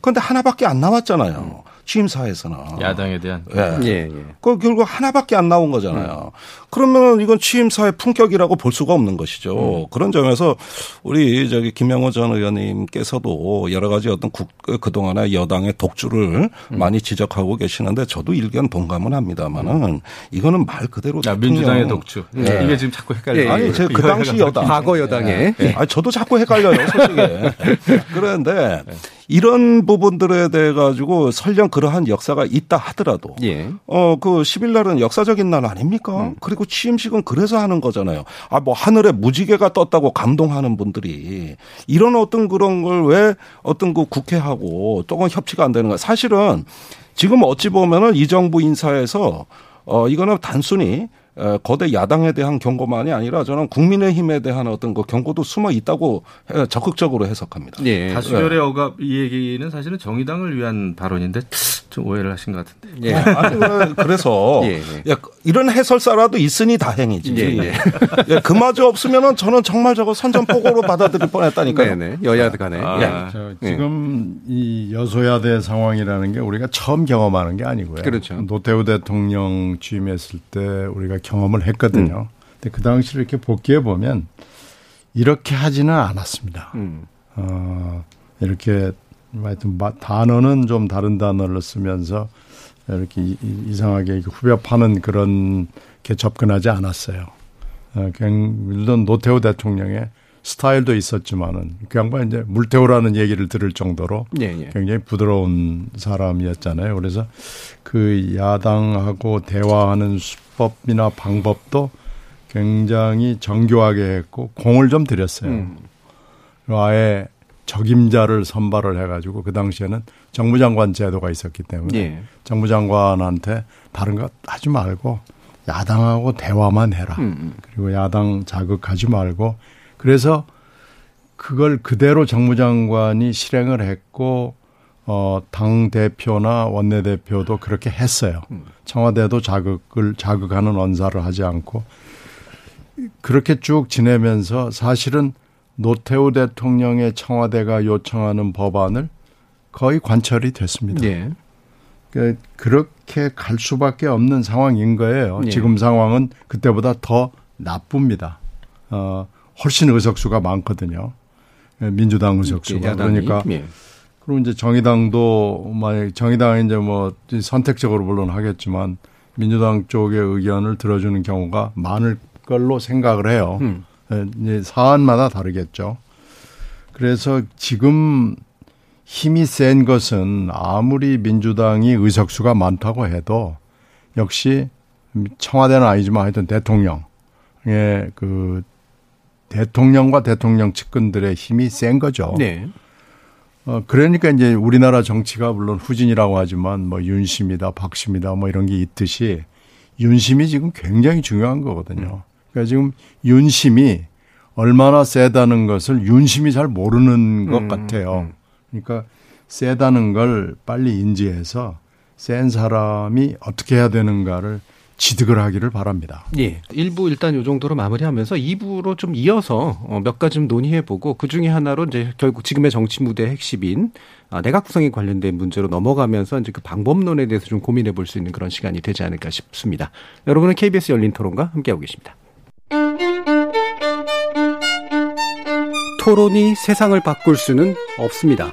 그런데 하나밖에 안 나왔잖아요 취임사에서는. 야당에 대한. 예. 예, 예. 그 결국 하나밖에 안 나온 거잖아요. 그러면 이건 취임사의 품격이라고 볼 수가 없는 것이죠. 그런 점에서 우리 저기 김영호 전 의원님께서도 여러 가지 어떤 국, 그동안의 여당의 독주를 많이 지적하고 계시는데 저도 일견 동감은 합니다만은 이거는 말 그대로 야, 민주당의 독주. 예. 이게 지금 자꾸 헷갈려요. 아니, 제가 그 당시 여당. 과거 여당에. 예. 아니, 저도 자꾸 헷갈려요, 솔직히. <laughs> 그런데 이런 부분들에 대해 가지고 설령 그러한 역사가 있다 하더라도 예. 어, 그 10일 날은 역사적인 날 아닙니까? 그리고 취임식은 그래서 하는 거잖아요. 아, 뭐 하늘에 무지개가 떴다고 감동하는 분들이 이런 어떤 그런 걸 왜 어떤 그 국회하고 또는 협치가 안 되는 가 사실은 지금 어찌 보면은 이 정부 인사에서 어, 이거는 단순히 어, 거대 야당에 대한 경고만이 아니라 저는 국민의힘에 대한 어떤 그 경고도 숨어 있다고 해- 적극적으로 해석합니다. 예. 다수결의 억압 이 얘기는 사실은 정의당을 위한 발언인데 좀 오해를 하신 것 같은데. 예. 아니, 그- 그래서 예, 예. 야, 이런 해설사라도 있으니 다행이지. 예, 예. 예, 그마저 없으면은 저는 정말 저거 선전포고로 받아들일 뻔했다니까요. 네네. 여야 간에. 아. 예. 저 예. 지금 이 여소야대 상황이라는 게 우리가 처음 경험하는 게 아니고요. 그렇죠. 노태우 대통령 취임했을 때 우리가 경험을 했거든요. 근데 그 당시를 이렇게 복귀해 보면 이렇게 하지는 않았습니다. 음. 어, 이렇게 하여튼 마- 단어는 좀 다른 단어를 쓰면서 이렇게 이- 이상하게 후벼 파는 그런 게 접근하지 않았어요. 어, 그냥 물론 노태우 대통령의 스타일도 있었지만은 그 양반 이제 물태우라는 얘기를 들을 정도로 예, 예. 굉장히 부드러운 사람이었잖아요. 그래서 그 야당하고 대화하는 수법이나 방법도 굉장히 정교하게 했고 공을 좀 들였어요. 음. 아예 적임자를 선발을 해가지고 그 당시에는 정무장관 제도가 있었기 때문에 예. 정무장관한테 다른 거 하지 말고 야당하고 대화만 해라. 음. 그리고 야당 자극하지 말고 그래서 그걸 그대로 정무장관이 실행을 했고 어, 당 대표나 원내 대표도 그렇게 했어요. 청와대도 자극을 자극하는 언사를 하지 않고 그렇게 쭉 지내면서 사실은 노태우 대통령의 청와대가 요청하는 법안을 거의 관철이 됐습니다. 예. 그- 그렇게 갈 수밖에 없는 상황인 거예요. 예. 지금 상황은 그때보다 더 나쁩니다. 어, 훨씬 의석수가 많거든요. 예, 민주당 의석수가. 그러니까 예. 그리고 이제 정의당도 만약 정의당은 이제 뭐 선택적으로 물론 하겠지만 민주당 쪽의 의견을 들어주는 경우가 많을 걸로 생각을 해요. 음. 예, 이제 사안마다 다르겠죠. 그래서 지금 힘이 센 것은 아무리 민주당이 의석수가 많다고 해도 역시 청와대는 아니지만 하여튼 대통령의 그 대통령과 대통령 측근들의 힘이 센 거죠. 네. 어, 그러니까 이제 우리나라 정치가 물론 후진이라고 하지만 뭐 윤심이다, 박심이다 뭐 이런 게 있듯이 윤심이 지금 굉장히 중요한 거거든요. 그러니까 지금 윤심이 얼마나 세다는 것을 윤심이 잘 모르는 것 음, 같아요. 그러니까 세다는 걸 빨리 인지해서 센 사람이 어떻게 해야 되는가를 지득을 하기를 바랍니다. 예. 1부 일단 요 정도로 마무리하면서 2부로 좀 이어서 어, 몇 가지 좀 논의해보고 그 중에 하나로 이제 결국 지금의 정치 무대 핵심인 아, 내각 구성에 관련된 문제로 넘어가면서 이제 그 방법론에 대해서 좀 고민해 볼 수 있는 그런 시간이 되지 않을까 싶습니다. 여러분은 KBS 열린 토론과 함께하고 계십니다. 토론이 세상을 바꿀 수는 없습니다.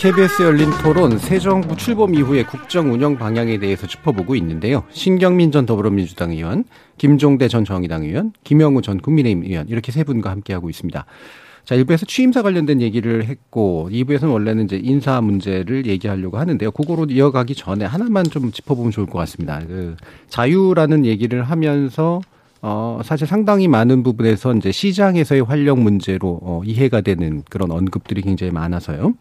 KBS 열린 토론 새 정부 출범 이후의 국정 운영 방향에 대해서 짚어보고 있는데요. 신경민 전 더불어민주당 의원, 김종대 전 정의당 의원, 김영우 전 국민의힘 의원 이렇게 세 분과 함께하고 있습니다. 자, 1부에서 취임사 관련된 얘기를 했고 2부에서는 원래는 이제 인사 문제를 얘기하려고 하는데요. 그거로 이어가기 전에 하나만 좀 짚어보면 좋을 것 같습니다. 그 자유라는 얘기를 하면서 어, 사실 상당히 많은 부분에서 이제 시장에서의 활력 문제로 어, 이해가 되는 그런 언급들이 굉장히 많아서요.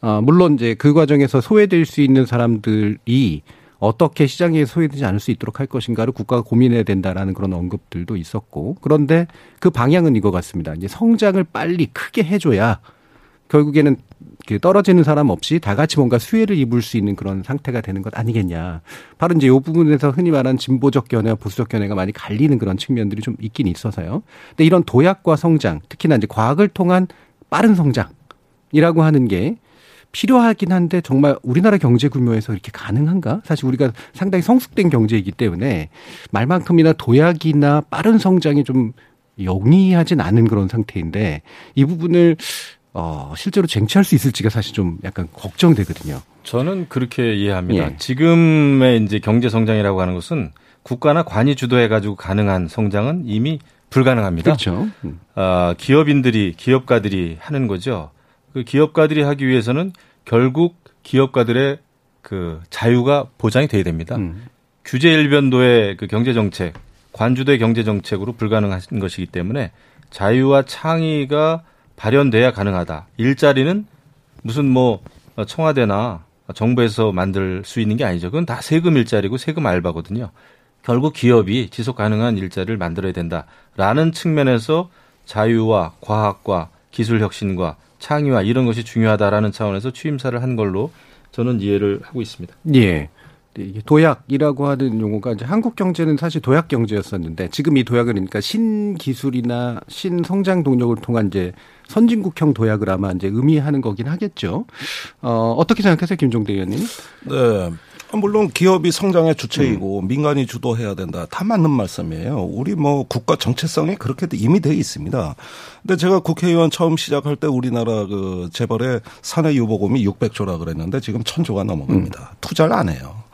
어, 물론 이제 그 과정에서 소외될 수 있는 사람들이 어떻게 시장에 소외되지 않을 수 있도록 할 것인가를 국가가 고민해야 된다라는 그런 언급들도 있었고 그런데 그 방향은 이거 같습니다. 이제 성장을 빨리 크게 해줘야 결국에는 그 떨어지는 사람 없이 다 같이 뭔가 수혜를 입을 수 있는 그런 상태가 되는 것 아니겠냐. 바로 이제 이 부분에서 흔히 말하는 진보적 견해와 보수적 견해가 많이 갈리는 그런 측면들이 좀 있긴 있어서요. 근데 이런 도약과 성장, 특히나 이제 과학을 통한 빠른 성장이라고 하는 게 필요하긴 한데 정말 우리나라 경제 규모에서 이렇게 가능한가? 사실 우리가 상당히 성숙된 경제이기 때문에 말만큼이나 도약이나 빠른 성장이 좀 용이하진 않은 그런 상태인데 이 부분을 어, 실제로 쟁취할 수 있을지가 사실 좀 약간 걱정되거든요. 저는 그렇게 이해합니다. 예. 지금의 이제 경제 성장이라고 하는 것은 국가나 관이 주도해 가지고 가능한 성장은 이미 불가능합니다. 그렇죠. 아, 기업인들이 기업가들이 하는 거죠. 그 기업가들이 하기 위해서는 결국 기업가들의 그 자유가 보장이 돼야 됩니다. 음. 규제 일변도의 그 경제 정책, 관주도의 경제 정책으로 불가능한 것이기 때문에 자유와 창의가 발현돼야 가능하다. 일자리는 무슨 뭐 청와대나 정부에서 만들 수 있는 게 아니죠. 그건 다 세금 일자리고 세금 알바거든요. 결국 기업이 지속 가능한 일자리를 만들어야 된다라는 측면에서 자유와 과학과 기술 혁신과 창의와 이런 것이 중요하다라는 차원에서 취임사를 한 걸로 저는 이해를 하고 있습니다. 예. 도약이라고 하는 용어가 이제 한국 경제는 사실 도약 경제였었는데 지금 이 도약은 그러니까 신기술이나 신성장 동력을 통한 이제 선진국형 도약을 아마 이제 의미하는 거긴 하겠죠. 어, 어떻게 생각하세요, 김종대 의원님? 네. 물론 기업이 성장의 주체이고 음. 민간이 주도해야 된다. 다 맞는 말씀이에요. 우리 뭐 국가 정체성이 그렇게 이미 돼 있습니다. 근데 제가 국회의원 처음 시작할 때 우리나라 그 재벌의 사내 유보금이 600조라 그랬는데 지금 1000조가 넘어갑니다. 음. 투자를 안 해요.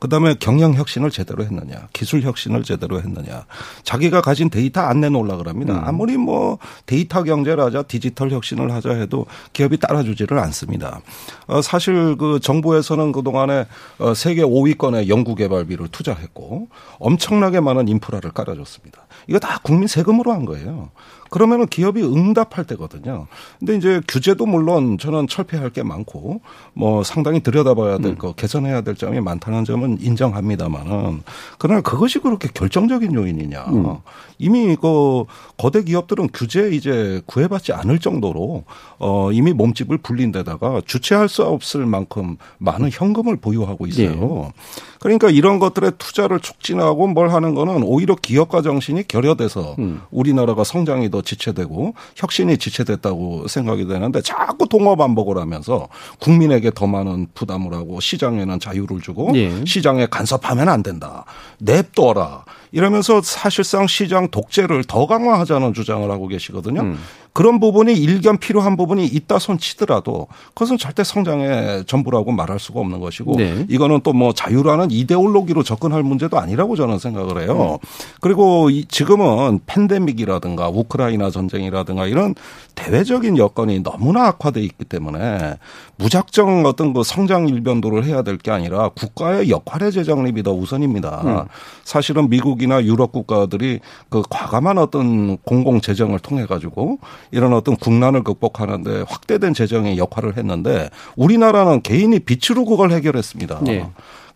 그다음에 경영 혁신을 제대로 했느냐, 기술 혁신을 제대로 했느냐, 자기가 가진 데이터 안 내놓으려 그럽니다. 음. 아무리 뭐 데이터 경제를 하자, 디지털 혁신을 하자 해도 기업이 따라주지를 않습니다. 어, 사실 그 정부에서는 그 동안에 어, 세계 5위권의 연구개발비를 투자했고 엄청나게 많은 인프라를 깔아줬습니다. 이거 다 국민 세금으로 한 거예요. 그러면은 기업이 응답할 때거든요. 근데 이제 규제도 물론 저는 철폐할 게 많고 뭐 상당히 들여다봐야 될 거, 음. 개선해야 될 점이 많다는 점은 인정합니다만은 그러나 그것이 그렇게 결정적인 요인이냐. 음. 이미 그 거대 기업들은 규제 이제 구애받지 않을 정도로 어 이미 몸집을 불린 데다가 주체할 수 없을 만큼 많은 현금을 보유하고 있어요. 네. 그러니까 이런 것들의 투자를 촉진하고 뭘 하는 거는 오히려 기업가 정신이 결여돼서 음. 우리나라가 성장이 더 지체되고 혁신이 지체됐다고 생각이 되는데 자꾸 동업 반복을 하면서 국민에게 더 많은 부담을 하고 시장에는 자유를 주고 네. 시장에 간섭하면 안 된다. 냅둬라. 이러면서 사실상 시장 독재를 더 강화하자는 주장을 하고 계시거든요. 음. 그런 부분이 일견 필요한 부분이 있다 손 치더라도 그것은 절대 성장의 전부라고 말할 수가 없는 것이고 네. 이거는 또 뭐 자유라는 이데올로기로 접근할 문제도 아니라고 저는 생각을 해요. 음. 그리고 지금은 팬데믹이라든가 우크라이나 전쟁이라든가 이런 대외적인 여건이 너무나 악화돼 있기 때문에 무작정 어떤 그 성장 일변도를 해야 될 게 아니라 국가의 역할의 재정립이 더 우선입니다. 음. 사실은 미국이나 유럽 국가들이 그 과감한 어떤 공공 재정을 통해 가지고 이런 어떤 국난을 극복하는데 확대된 재정의 역할을 했는데 우리나라는 개인이 빚으로 그걸 해결했습니다. 네.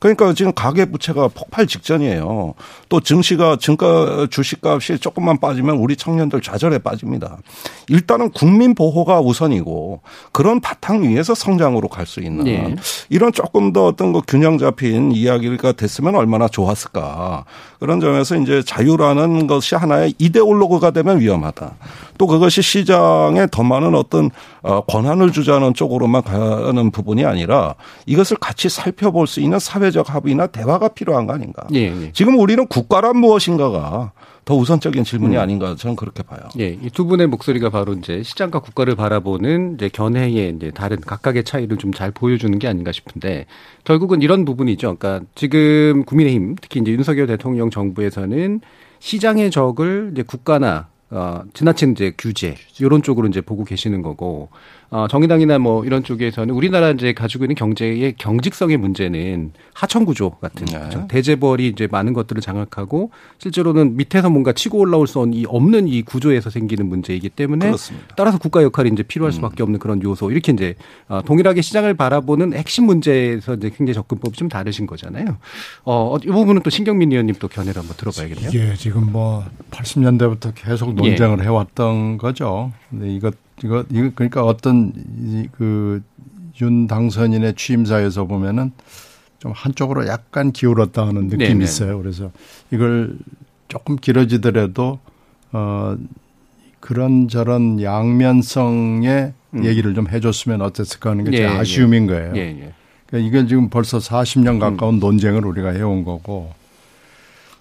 그러니까 지금 가계 부채가 폭발 직전이에요. 또 증시가 증가 주식값이 조금만 빠지면 우리 청년들 좌절에 빠집니다. 일단은 국민 보호가 우선이고 그런 바탕 위에서 성장으로 갈 수 있는 네. 이런 조금 더 어떤 거 균형 잡힌 이야기가 됐으면 얼마나 좋았을까. 그런 점에서 이제 자유라는 것이 하나의 이데올로그가 되면 위험하다. 또 그것이 시장에 더 많은 어떤 어, 권한을 주자는 쪽으로만 가는 부분이 아니라 이것을 같이 살펴볼 수 있는 사회적 합의나 대화가 필요한 거 아닌가. 예, 예. 지금 우리는 국가란 무엇인가가 더 우선적인 질문이 음. 아닌가 저는 그렇게 봐요. 예, 이 두 분의 목소리가 바로 이제 시장과 국가를 바라보는 이제 견해의 이제 다른 각각의 차이를 좀 잘 보여주는 게 아닌가 싶은데 결국은 이런 부분이죠. 그러니까 지금 국민의힘 특히 이제 윤석열 대통령 정부에서는 시장의 적을 이제 국가나 어, 지나친 이제 규제 이런 쪽으로 이제 보고 계시는 거고 어, 정의당이나 뭐 이런 쪽에서는 우리나라 이제 가지고 있는 경제의 경직성의 문제는 하청 구조 같은 네. 그렇죠? 대재벌이 이제 많은 것들을 장악하고 실제로는 밑에서 뭔가 치고 올라올 수 없는 이 구조에서 생기는 문제이기 때문에 그렇습니다. 음. 따라서 국가 역할이 이제 필요할 수밖에 없는 그런 요소 이렇게 이제 어, 동일하게 시장을 바라보는 핵심 문제에서 이제 굉장히 접근법이 좀 다르신 거잖아요. 어, 이 부분은 또 신경민 의원님 또 견해를 한번 들어봐야겠네요. 이게 지금 뭐 80년대부터 계속 예. 논쟁을 해왔던 거죠. 근데 이거 이거 이거 그러니까 어떤 그윤 당선인의 취임사에서 보면은 좀 한쪽으로 약간 기울었다 하는 느낌이 네네. 있어요. 그래서 이걸 조금 길어지더라도 어 그런 저런 양면성의 음. 얘기를 좀 해줬으면 어땠을까 하는 게제 예, 예. 아쉬움인 거예요. 예, 예. 그러니까 이게 지금 벌써 40년 음. 가까운 논쟁을 우리가 해온 거고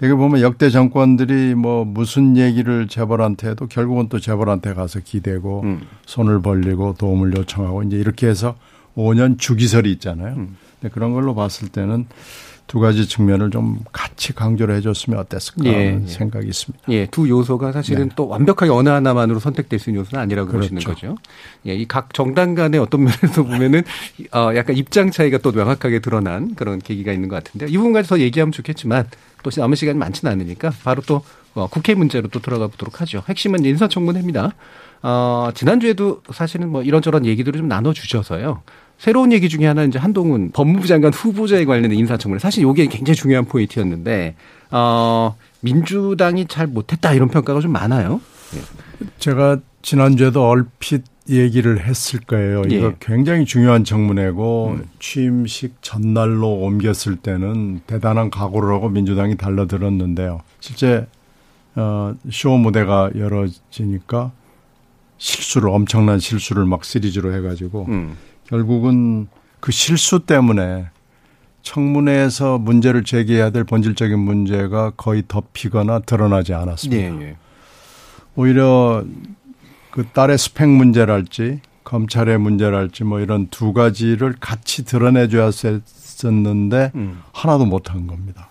되게 보면 역대 정권들이 뭐 무슨 얘기를 재벌한테 해도 결국은 또 재벌한테 가서 기대고 음. 손을 벌리고 도움을 요청하고 이제 이렇게 해서 5년 주기설이 있잖아요. 음. 근데 그런 걸로 봤을 때는 두 가지 측면을 좀 같이 강조를 해줬으면 어땠을까 예, 하는 예. 생각이 있습니다. 예, 두 요소가 사실은 또 완벽하게 어느 하나만으로 선택될 수 있는 요소는 아니라고 그렇죠. 보시는 거죠. 예, 이 각 정당 간의 어떤 면에서 <laughs> 보면은 어 약간 입장 차이가 또 명확하게 드러난 그런 계기가 있는 것 같은데요. 이 부분까지 더 얘기하면 좋겠지만 또 남은 시간이 많지는 않으니까 바로 또 어, 국회 문제로 또 들어가 보도록 하죠. 핵심은 인사청문회입니다. 어, 지난주에도 사실은 뭐 이런저런 얘기들을 좀 나눠주셔서요. 새로운 얘기 중에 하나는 이제 한동훈 법무부 장관 후보자에 관련된 인사청문회. 사실 이게 굉장히 중요한 포인트였는데, 어, 민주당이 잘 못했다 이런 평가가 좀 많아요. 제가 지난주에도 얼핏 얘기를 했을 거예요. 이거 예. 굉장히 중요한 청문회고 취임식 전날로 옮겼을 때는 대단한 각오를 하고 민주당이 달려들었는데요. 실제 어, 쇼 무대가 열어지니까 실수를 엄청난 실수를 막 시리즈로 해가지고 음. 결국은 그 실수 때문에 청문회에서 문제를 제기해야 될 본질적인 문제가 거의 덮이거나 드러나지 않았습니다. 예, 예. 오히려 그 딸의 스펙 문제랄지 검찰의 문제랄지 뭐 이런 두 가지를 같이 드러내줘야 했었는데 음. 하나도 못한 겁니다.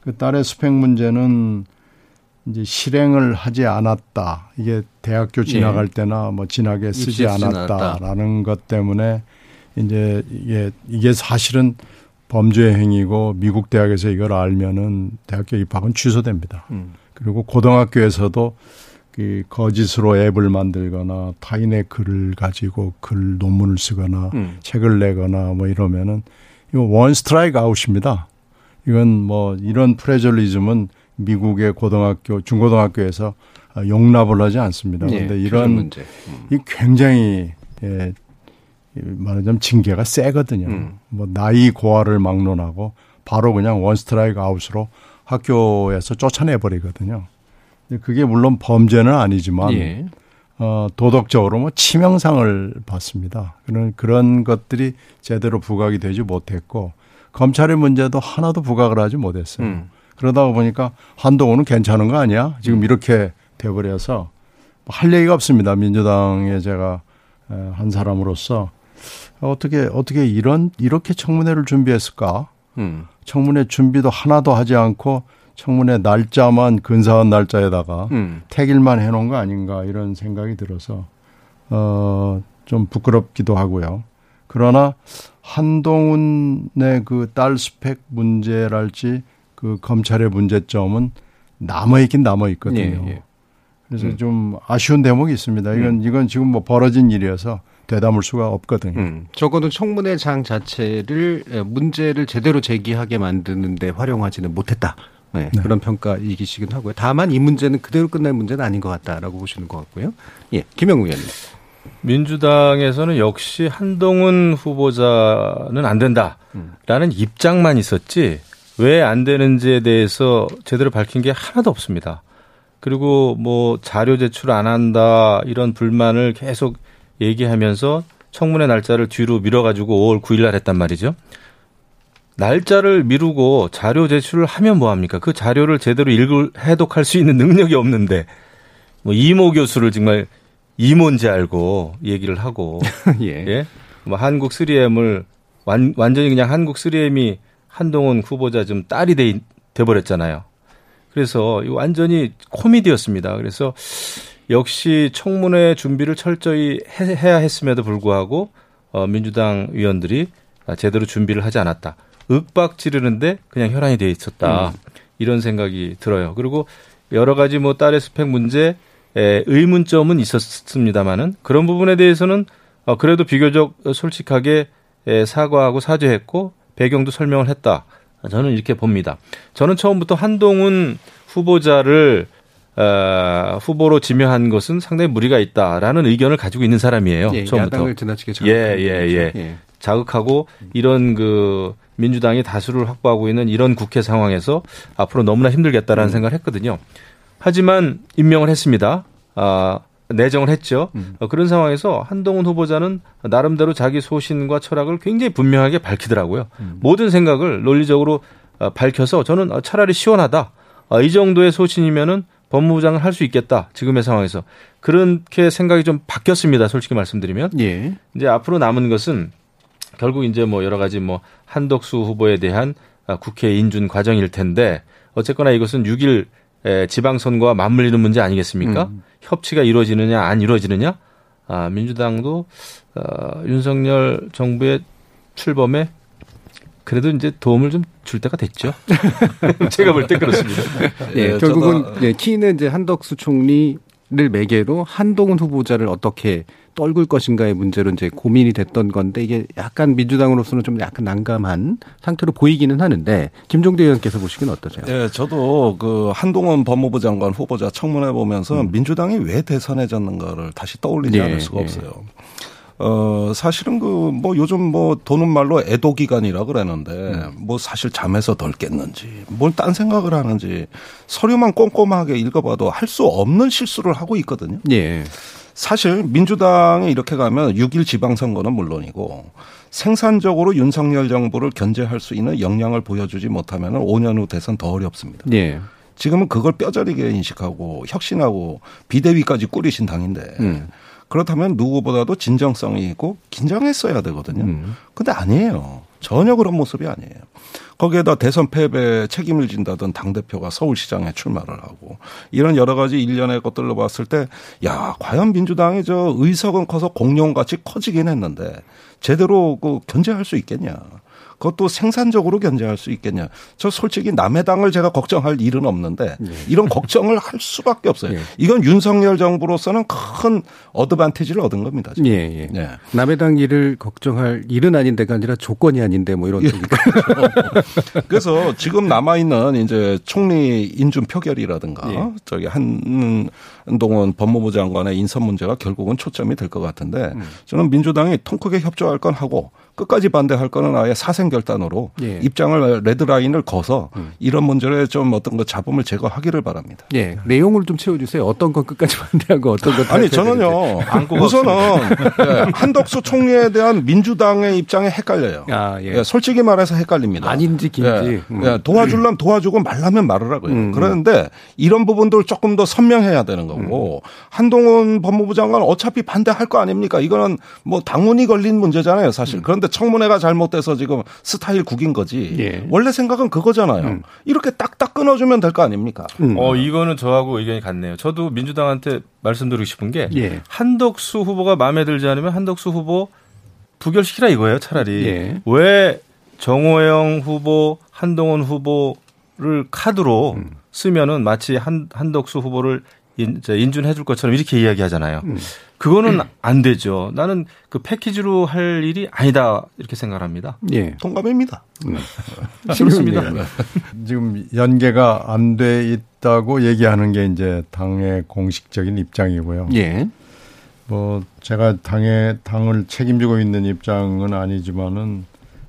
그 딸의 스펙 문제는 이제 실행을 하지 않았다. 이게 대학교 지나갈 때나 뭐 진학에 쓰지 않았다라는 것 때문에 이제 이게 이게 사실은 범죄 행위고 미국 대학에서 이걸 알면은 대학교 입학은 취소됩니다. 음. 그리고 고등학교에서도 그 거짓으로 앱을 만들거나 타인의 글을 가지고 글 논문을 쓰거나 음. 책을 내거나 뭐 이러면은 이거 원 스트라이크 아웃입니다. 이건 뭐 이런 프레저리즘은 미국의 고등학교 중고등학교에서 용납을 하지 않습니다. 예, 그런데 이런 문제. 음. 이 굉장히 예, 말하자면 징계가 세거든요. 음. 뭐 나이 고하를 막론하고 바로 그냥 원 스트라이크 아웃으로 학교에서 쫓아내 버리거든요. 그게 물론 범죄는 아니지만 예. 어, 도덕적으로 뭐 치명상을 받습니다. 그런 그런 것들이 제대로 부각이 되지 못했고 검찰의 문제도 하나도 부각을 하지 못했어요. 음. 그러다 보니까 한동훈은 괜찮은 거 아니야? 지금 이렇게 돼버려서 뭐할 얘기가 없습니다. 민주당에 제가 에, 한 사람으로서 어떻게 어떻게 이런 이렇게 청문회를 준비했을까? 음. 청문회 준비도 하나도 하지 않고 청문회 날짜만 근사한 날짜에다가 음. 택일만 해놓은 거 아닌가 이런 생각이 들어서 어 좀 부끄럽기도 하고요. 그러나 한동훈의 그 딸 스펙 문제랄지 그 검찰의 문제점은 남아 있긴 남아 있거든요. 예, 예. 그래서 음. 좀 아쉬운 대목이 있습니다. 이건 이건 지금 뭐 벌어진 일이어서 되담을 수가 없거든요. 음. 적어도 청문회 장 자체를 에, 문제를 제대로 제기하게 만드는데 활용하지는 못했다. 네, 네. 그런 평가이기시긴 하고요. 다만 이 문제는 그대로 끝날 문제는 아닌 것 같다라고 보시는 것 같고요. 예, 김영우 의원님. 민주당에서는 역시 한동훈 후보자는 안 된다라는 입장만 있었지 왜 안 되는지에 대해서 제대로 밝힌 게 하나도 없습니다. 그리고 뭐 자료 제출 안 한다 이런 불만을 계속 얘기하면서 청문회 날짜를 뒤로 미뤄가지고 5월 9일 날 했단 말이죠. 날짜를 미루고 자료 제출을 하면 뭐합니까? 그 자료를 제대로 읽을, 해독할 수 있는 능력이 없는데 뭐 이모 교수를 정말 이모인지 알고 얘기를 하고 <laughs> 예. 예? 뭐 한국 3M을 완, 완전히 그냥 한국 3M이 한동훈 후보자 좀 딸이 돼, 돼버렸잖아요. 그래서 완전히 코미디였습니다. 그래서 역시 청문회 준비를 철저히 해, 해야 했음에도 불구하고 어, 민주당 위원들이 제대로 준비를 하지 않았다. 윽박 지르는데 그냥 혈안이 돼 있었다. 음. 이런 생각이 들어요. 그리고 여러 가지 뭐 딸의 스펙 문제 에, 의문점은 있었습니다만은 그런 부분에 대해서는 어, 그래도 비교적 솔직하게 에, 사과하고 사죄했고 배경도 설명을 했다. 저는 이렇게 봅니다. 저는 처음부터 한동훈 후보자를 어, 후보로 지명한 것은 상당히 무리가 있다라는 의견을 가지고 있는 사람이에요. 예, 처음부터. 야당을 지나치게 자극하고 예, 예, 예, 예. 자극하고 이런 그 민주당이 다수를 확보하고 있는 이런 국회 상황에서 앞으로 너무나 힘들겠다라는 음. 생각을 했거든요. 하지만 임명을 했습니다. 아, 내정을 했죠. 음. 어, 그런 상황에서 한동훈 후보자는 나름대로 자기 소신과 철학을 굉장히 분명하게 밝히더라고요. 음. 모든 생각을 논리적으로 어, 밝혀서 저는 차라리 시원하다. 어, 이 정도의 소신이면은 법무부 장을 할 수 있겠다. 지금의 상황에서. 그렇게 생각이 좀 바뀌었습니다. 솔직히 말씀드리면. 예. 이제 앞으로 남은 것은 결국 이제 뭐 여러 가지 뭐 한덕수 후보에 대한 국회 인준 과정일 텐데 어쨌거나 이것은 6일 지방선거와 맞물리는 문제 아니겠습니까? 음. 협치가 이루어지느냐 안 이루어지느냐? 아, 민주당도 어, 윤석열 정부의 출범에 그래도 이제 도움을 좀 줄 때가 됐죠. <laughs> 제가 볼 때 그렇습니다. 예, 결국은 예, 키는 이제 한덕수 총리를 매개로 한동훈 후보자를 어떻게 떨굴 것인가의 문제로 이제 고민이 됐던 건데 이게 약간 민주당으로서는 좀 약간 난감한 상태로 보이기는 하는데 김종대 의원께서 보시기는 어떠세요? 네, 저도 그 한동훈 법무부 장관 후보자 청문회 보면서 음. 민주당이 왜 대선에 졌는가를 다시 떠올리지 네, 않을 수가 네. 없어요. 어, 사실은 그, 뭐 요즘 뭐 도는 말로 애도 기간이라 그러는데 음. 뭐 사실 잠에서 덜 깼는지 뭘 딴 생각을 하는지 서류만 꼼꼼하게 읽어봐도 할 수 없는 실수를 하고 있거든요. 예. 사실 민주당이 이렇게 가면 6일 지방선거는 물론이고 생산적으로 윤석열 정부를 견제할 수 있는 역량을 보여주지 못하면 5년 후 대선 더 어렵습니다. 예. 지금은 그걸 뼈저리게 인식하고 혁신하고 비대위까지 꾸리신 당인데 음. 그렇다면 누구보다도 진정성이 있고 긴장했어야 되거든요. 음. 근데 아니에요. 전혀 그런 모습이 아니에요. 거기에다 대선 패배 책임을 진다던 당대표가 서울시장에 출마를 하고 이런 여러 가지 일련의 것들로 봤을 때 야, 과연 민주당이 저 의석은 커서 공룡같이 커지긴 했는데 제대로 그 견제할 수 있겠냐. 그것도 생산적으로 견제할 수 있겠냐. 저 솔직히 남의 당을 제가 걱정할 일은 없는데 네. 이런 걱정을 할 수밖에 없어요. 네. 이건 윤석열 정부로서는 큰 어드반티지를 얻은 겁니다. 지금. 예, 예. 네. 남의 당 일을 걱정할 일은 아닌데가 아니라 조건이 아닌데 뭐 이런. 예. <laughs> 그래서 지금 남아 있는 이제 총리 인준 표결이라든가 예. 저기 한동훈 법무부 장관의 인선 문제가 결국은 초점이 될 것 같은데 음. 저는 민주당이 통 크게 협조할 건 하고 끝까지 반대할 거는 아예 사생결단으로 예. 입장을 레드라인을 거서 음. 이런 문제를 좀 어떤 거 잡음을 제거하기를 바랍니다. 예. 내용을 좀 채워주세요. 어떤 건 끝까지 <laughs> 반대하고 어떤 건 아니 저는요. 우선은 <laughs> 네, 한덕수 총리에 대한 민주당의 입장에 헷갈려요. 아, 예. 네, 솔직히 말해서 헷갈립니다. 아닌지 긴지 네, 음. 도와줄라면 도와주고 말라면 말을 하고요. 음. 그런데 이런 부분들 조금 더 선명해야 되는 거고 음. 한동훈 법무부 장관 어차피 반대할 거 아닙니까? 이거는 뭐 당원이 걸린 문제잖아요, 사실. 음. 그런데 청문회가 잘못돼서 지금 스타일 국인 거지. 예. 원래 생각은 그거잖아요. 음. 이렇게 딱딱 끊어주면 될 거 아닙니까? 음. 어, 이거는 저하고 의견이 같네요. 저도 민주당한테 말씀드리고 싶은 게 예. 한덕수 후보가 마음에 들지 않으면 한덕수 후보 부결시키라 이거예요, 차라리. 예. 왜 정호영 후보, 한동훈 후보를 카드로 음. 쓰면은 마치 한, 한덕수 후보를 인, 인준해 줄 것처럼 이렇게 이야기하잖아요. 음. 그거는 안 되죠. 나는 그 패키지로 할 일이 아니다 이렇게 생각합니다. 예. 동감입니다. 네. <laughs> 그렇습니다. 지금 연계가 안 돼 있다고 얘기하는 게 이제 당의 공식적인 입장이고요. 예. 뭐 제가 당의 당을 책임지고 있는 입장은 아니지만은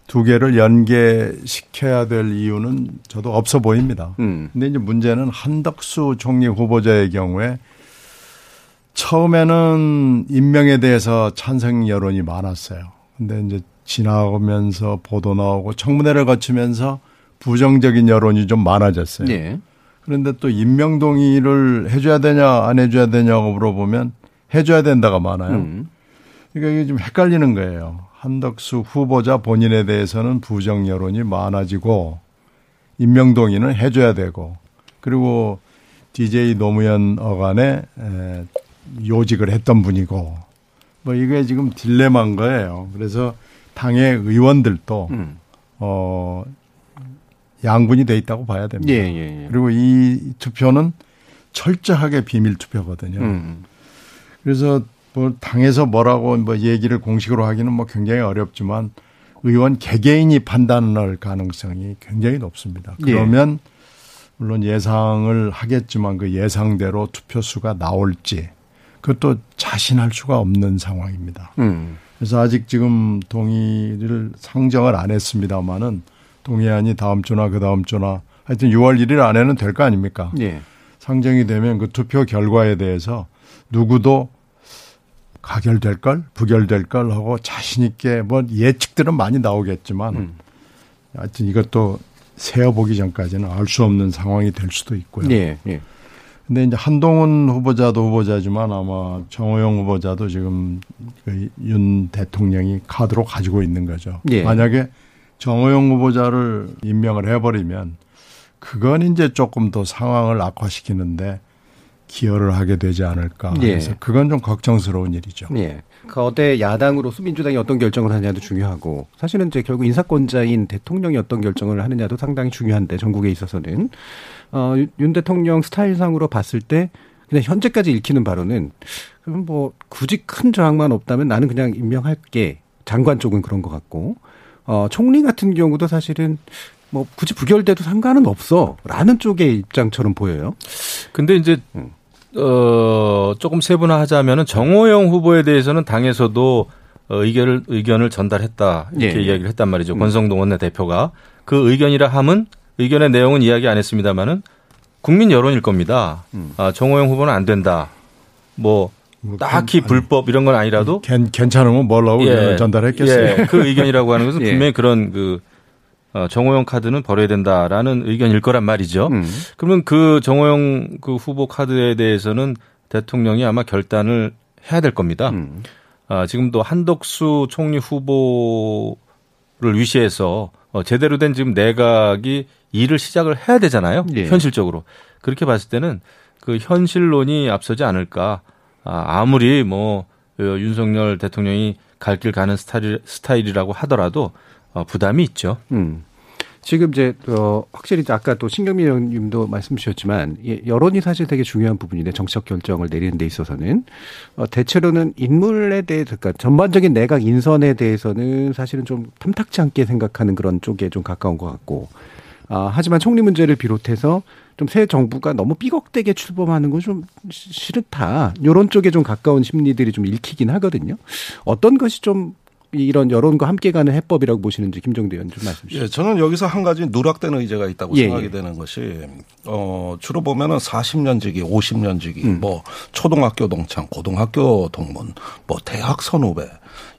두 개를 연계시켜야 될 이유는 저도 없어 보입니다. 음. 근데 이제 문제는 한덕수 총리 후보자의 경우에 처음에는 임명에 대해서 찬성 여론이 많았어요. 근데 이제 지나오면서 보도 나오고 청문회를 거치면서 부정적인 여론이 좀 많아졌어요. 네. 그런데 또 임명 동의를 해줘야 되냐 안 해줘야 되냐고 물어보면 해줘야 된다가 많아요. 음. 그러니까 이게 좀 헷갈리는 거예요. 한덕수 후보자 본인에 대해서는 부정 여론이 많아지고 임명 동의는 해줘야 되고 그리고 DJ 노무현 어간에 에, 요직을 했던 분이고 뭐 이게 지금 딜레마인 거예요. 그래서 당의 의원들도 음. 어 양분이 돼 있다고 봐야 됩니다. 예, 예, 예. 그리고 이 투표는 철저하게 비밀 투표거든요. 음. 그래서 뭐 당에서 뭐라고 뭐 얘기를 공식으로 하기는 뭐 굉장히 어렵지만 의원 개개인이 판단할 가능성이 굉장히 높습니다. 예. 그러면 물론 예상을 하겠지만 그 예상대로 투표 수가 나올지 그것도 자신할 수가 없는 상황입니다. 음. 그래서 아직 지금 동의를 상정을 안 했습니다마는 동의안이 다음 주나 그 다음 주나 하여튼 6월 1일 안에는 될 거 아닙니까? 예. 상정이 되면 그 투표 결과에 대해서 누구도 가결될 걸, 부결될 걸 하고 자신 있게 뭐 예측들은 많이 나오겠지만 음. 하여튼 이것도 세어보기 전까지는 알 수 없는 상황이 될 수도 있고요. 예. 예. 근데 이제 한동훈 후보자도 후보자지만 아마 정호영 후보자도 지금 그윤 대통령이 카드로 가지고 있는 거죠. 예. 만약에 정호영 후보자를 임명을 해버리면 그건 이제 조금 더 상황을 악화시키는데 기여를 하게 되지 않을까. 예. 그래서 그건 좀 걱정스러운 일이죠. 예. 그 어때 야당으로서 민주당이 어떤 결정을 하느냐도 중요하고 사실은 이제 결국 인사권자인 대통령이 어떤 결정을 하느냐도 상당히 중요한데 전국에 있어서는 어, 윤- 윤 대통령 스타일상으로 봤을 때 그냥 현재까지 읽히는 바로는 그럼 뭐 굳이 큰 저항만 없다면 나는 그냥 임명할게 장관 쪽은 그런 것 같고 어, 총리 같은 경우도 사실은 뭐 굳이 부결돼도 상관은 없어라는 쪽의 입장처럼 보여요. 근데 이제 음. 어 조금 세분화하자면은 정호영 후보에 대해서는 당에서도 어, 의견을 의견을 전달했다 이렇게 예. 이야기를 했단 말이죠. 음. 권성동 원내대표가 그 의견이라 함은 의견의 내용은 이야기 안 했습니다만은 국민 여론일 겁니다. 음. 아, 정호영 후보는 안 된다. 뭐뭐 딱히 ken- 불법 이런 건 아니라도 괜, 괜찮으면 뭘라고 예. 전달했겠어요. 예, 그 의견이라고 하는 것은 <laughs> 예. 분명히 그런 그 어, 정호영 카드는 버려야 된다라는 의견일 거란 말이죠. 음. 그러면 그 정호영 그 후보 카드에 대해서는 대통령이 아마 결단을 해야 될 겁니다. 음. 아, 지금도 한덕수 총리 후보를 위시해서 어, 제대로 된 지금 내각이 일을 시작을 해야 되잖아요. 예. 현실적으로. 그렇게 봤을 때는 그 현실론이 앞서지 않을까. 아, 아무리 뭐 어, 윤석열 대통령이 갈 길 가는 스타일, 스타일이라고 하더라도 어, 부담이 있죠. 음. 지금 이제 어 확실히 아까 또 신경민 의원님도 말씀 주셨지만 예, 여론이 사실 되게 중요한 부분인데 정책 결정을 내리는 데 있어서는 어 대체로는 인물에 대해 그러니까 전반적인 내각 인선에 대해서는 사실은 좀 탐탁치 않게 생각하는 그런 쪽에 좀 가까운 것 같고 아 하지만 총리 문제를 비롯해서 좀 새 정부가 너무 삐걱대게 출범하는 건 좀 싫다. 요런 쪽에 좀 가까운 심리들이 좀 읽히긴 하거든요. 어떤 것이 좀 이런 여론과 함께 가는 해법이라고 보시는지 김정대 의원 좀 말씀 주시죠. 예, 저는 여기서 한 가지 누락된 의제가 있다고 예, 생각이 예. 되는 것이 어 주로 보면은 40년 지기, 50년 지기, 음. 뭐 초등학교 동창, 고등학교 동문, 뭐 대학 선후배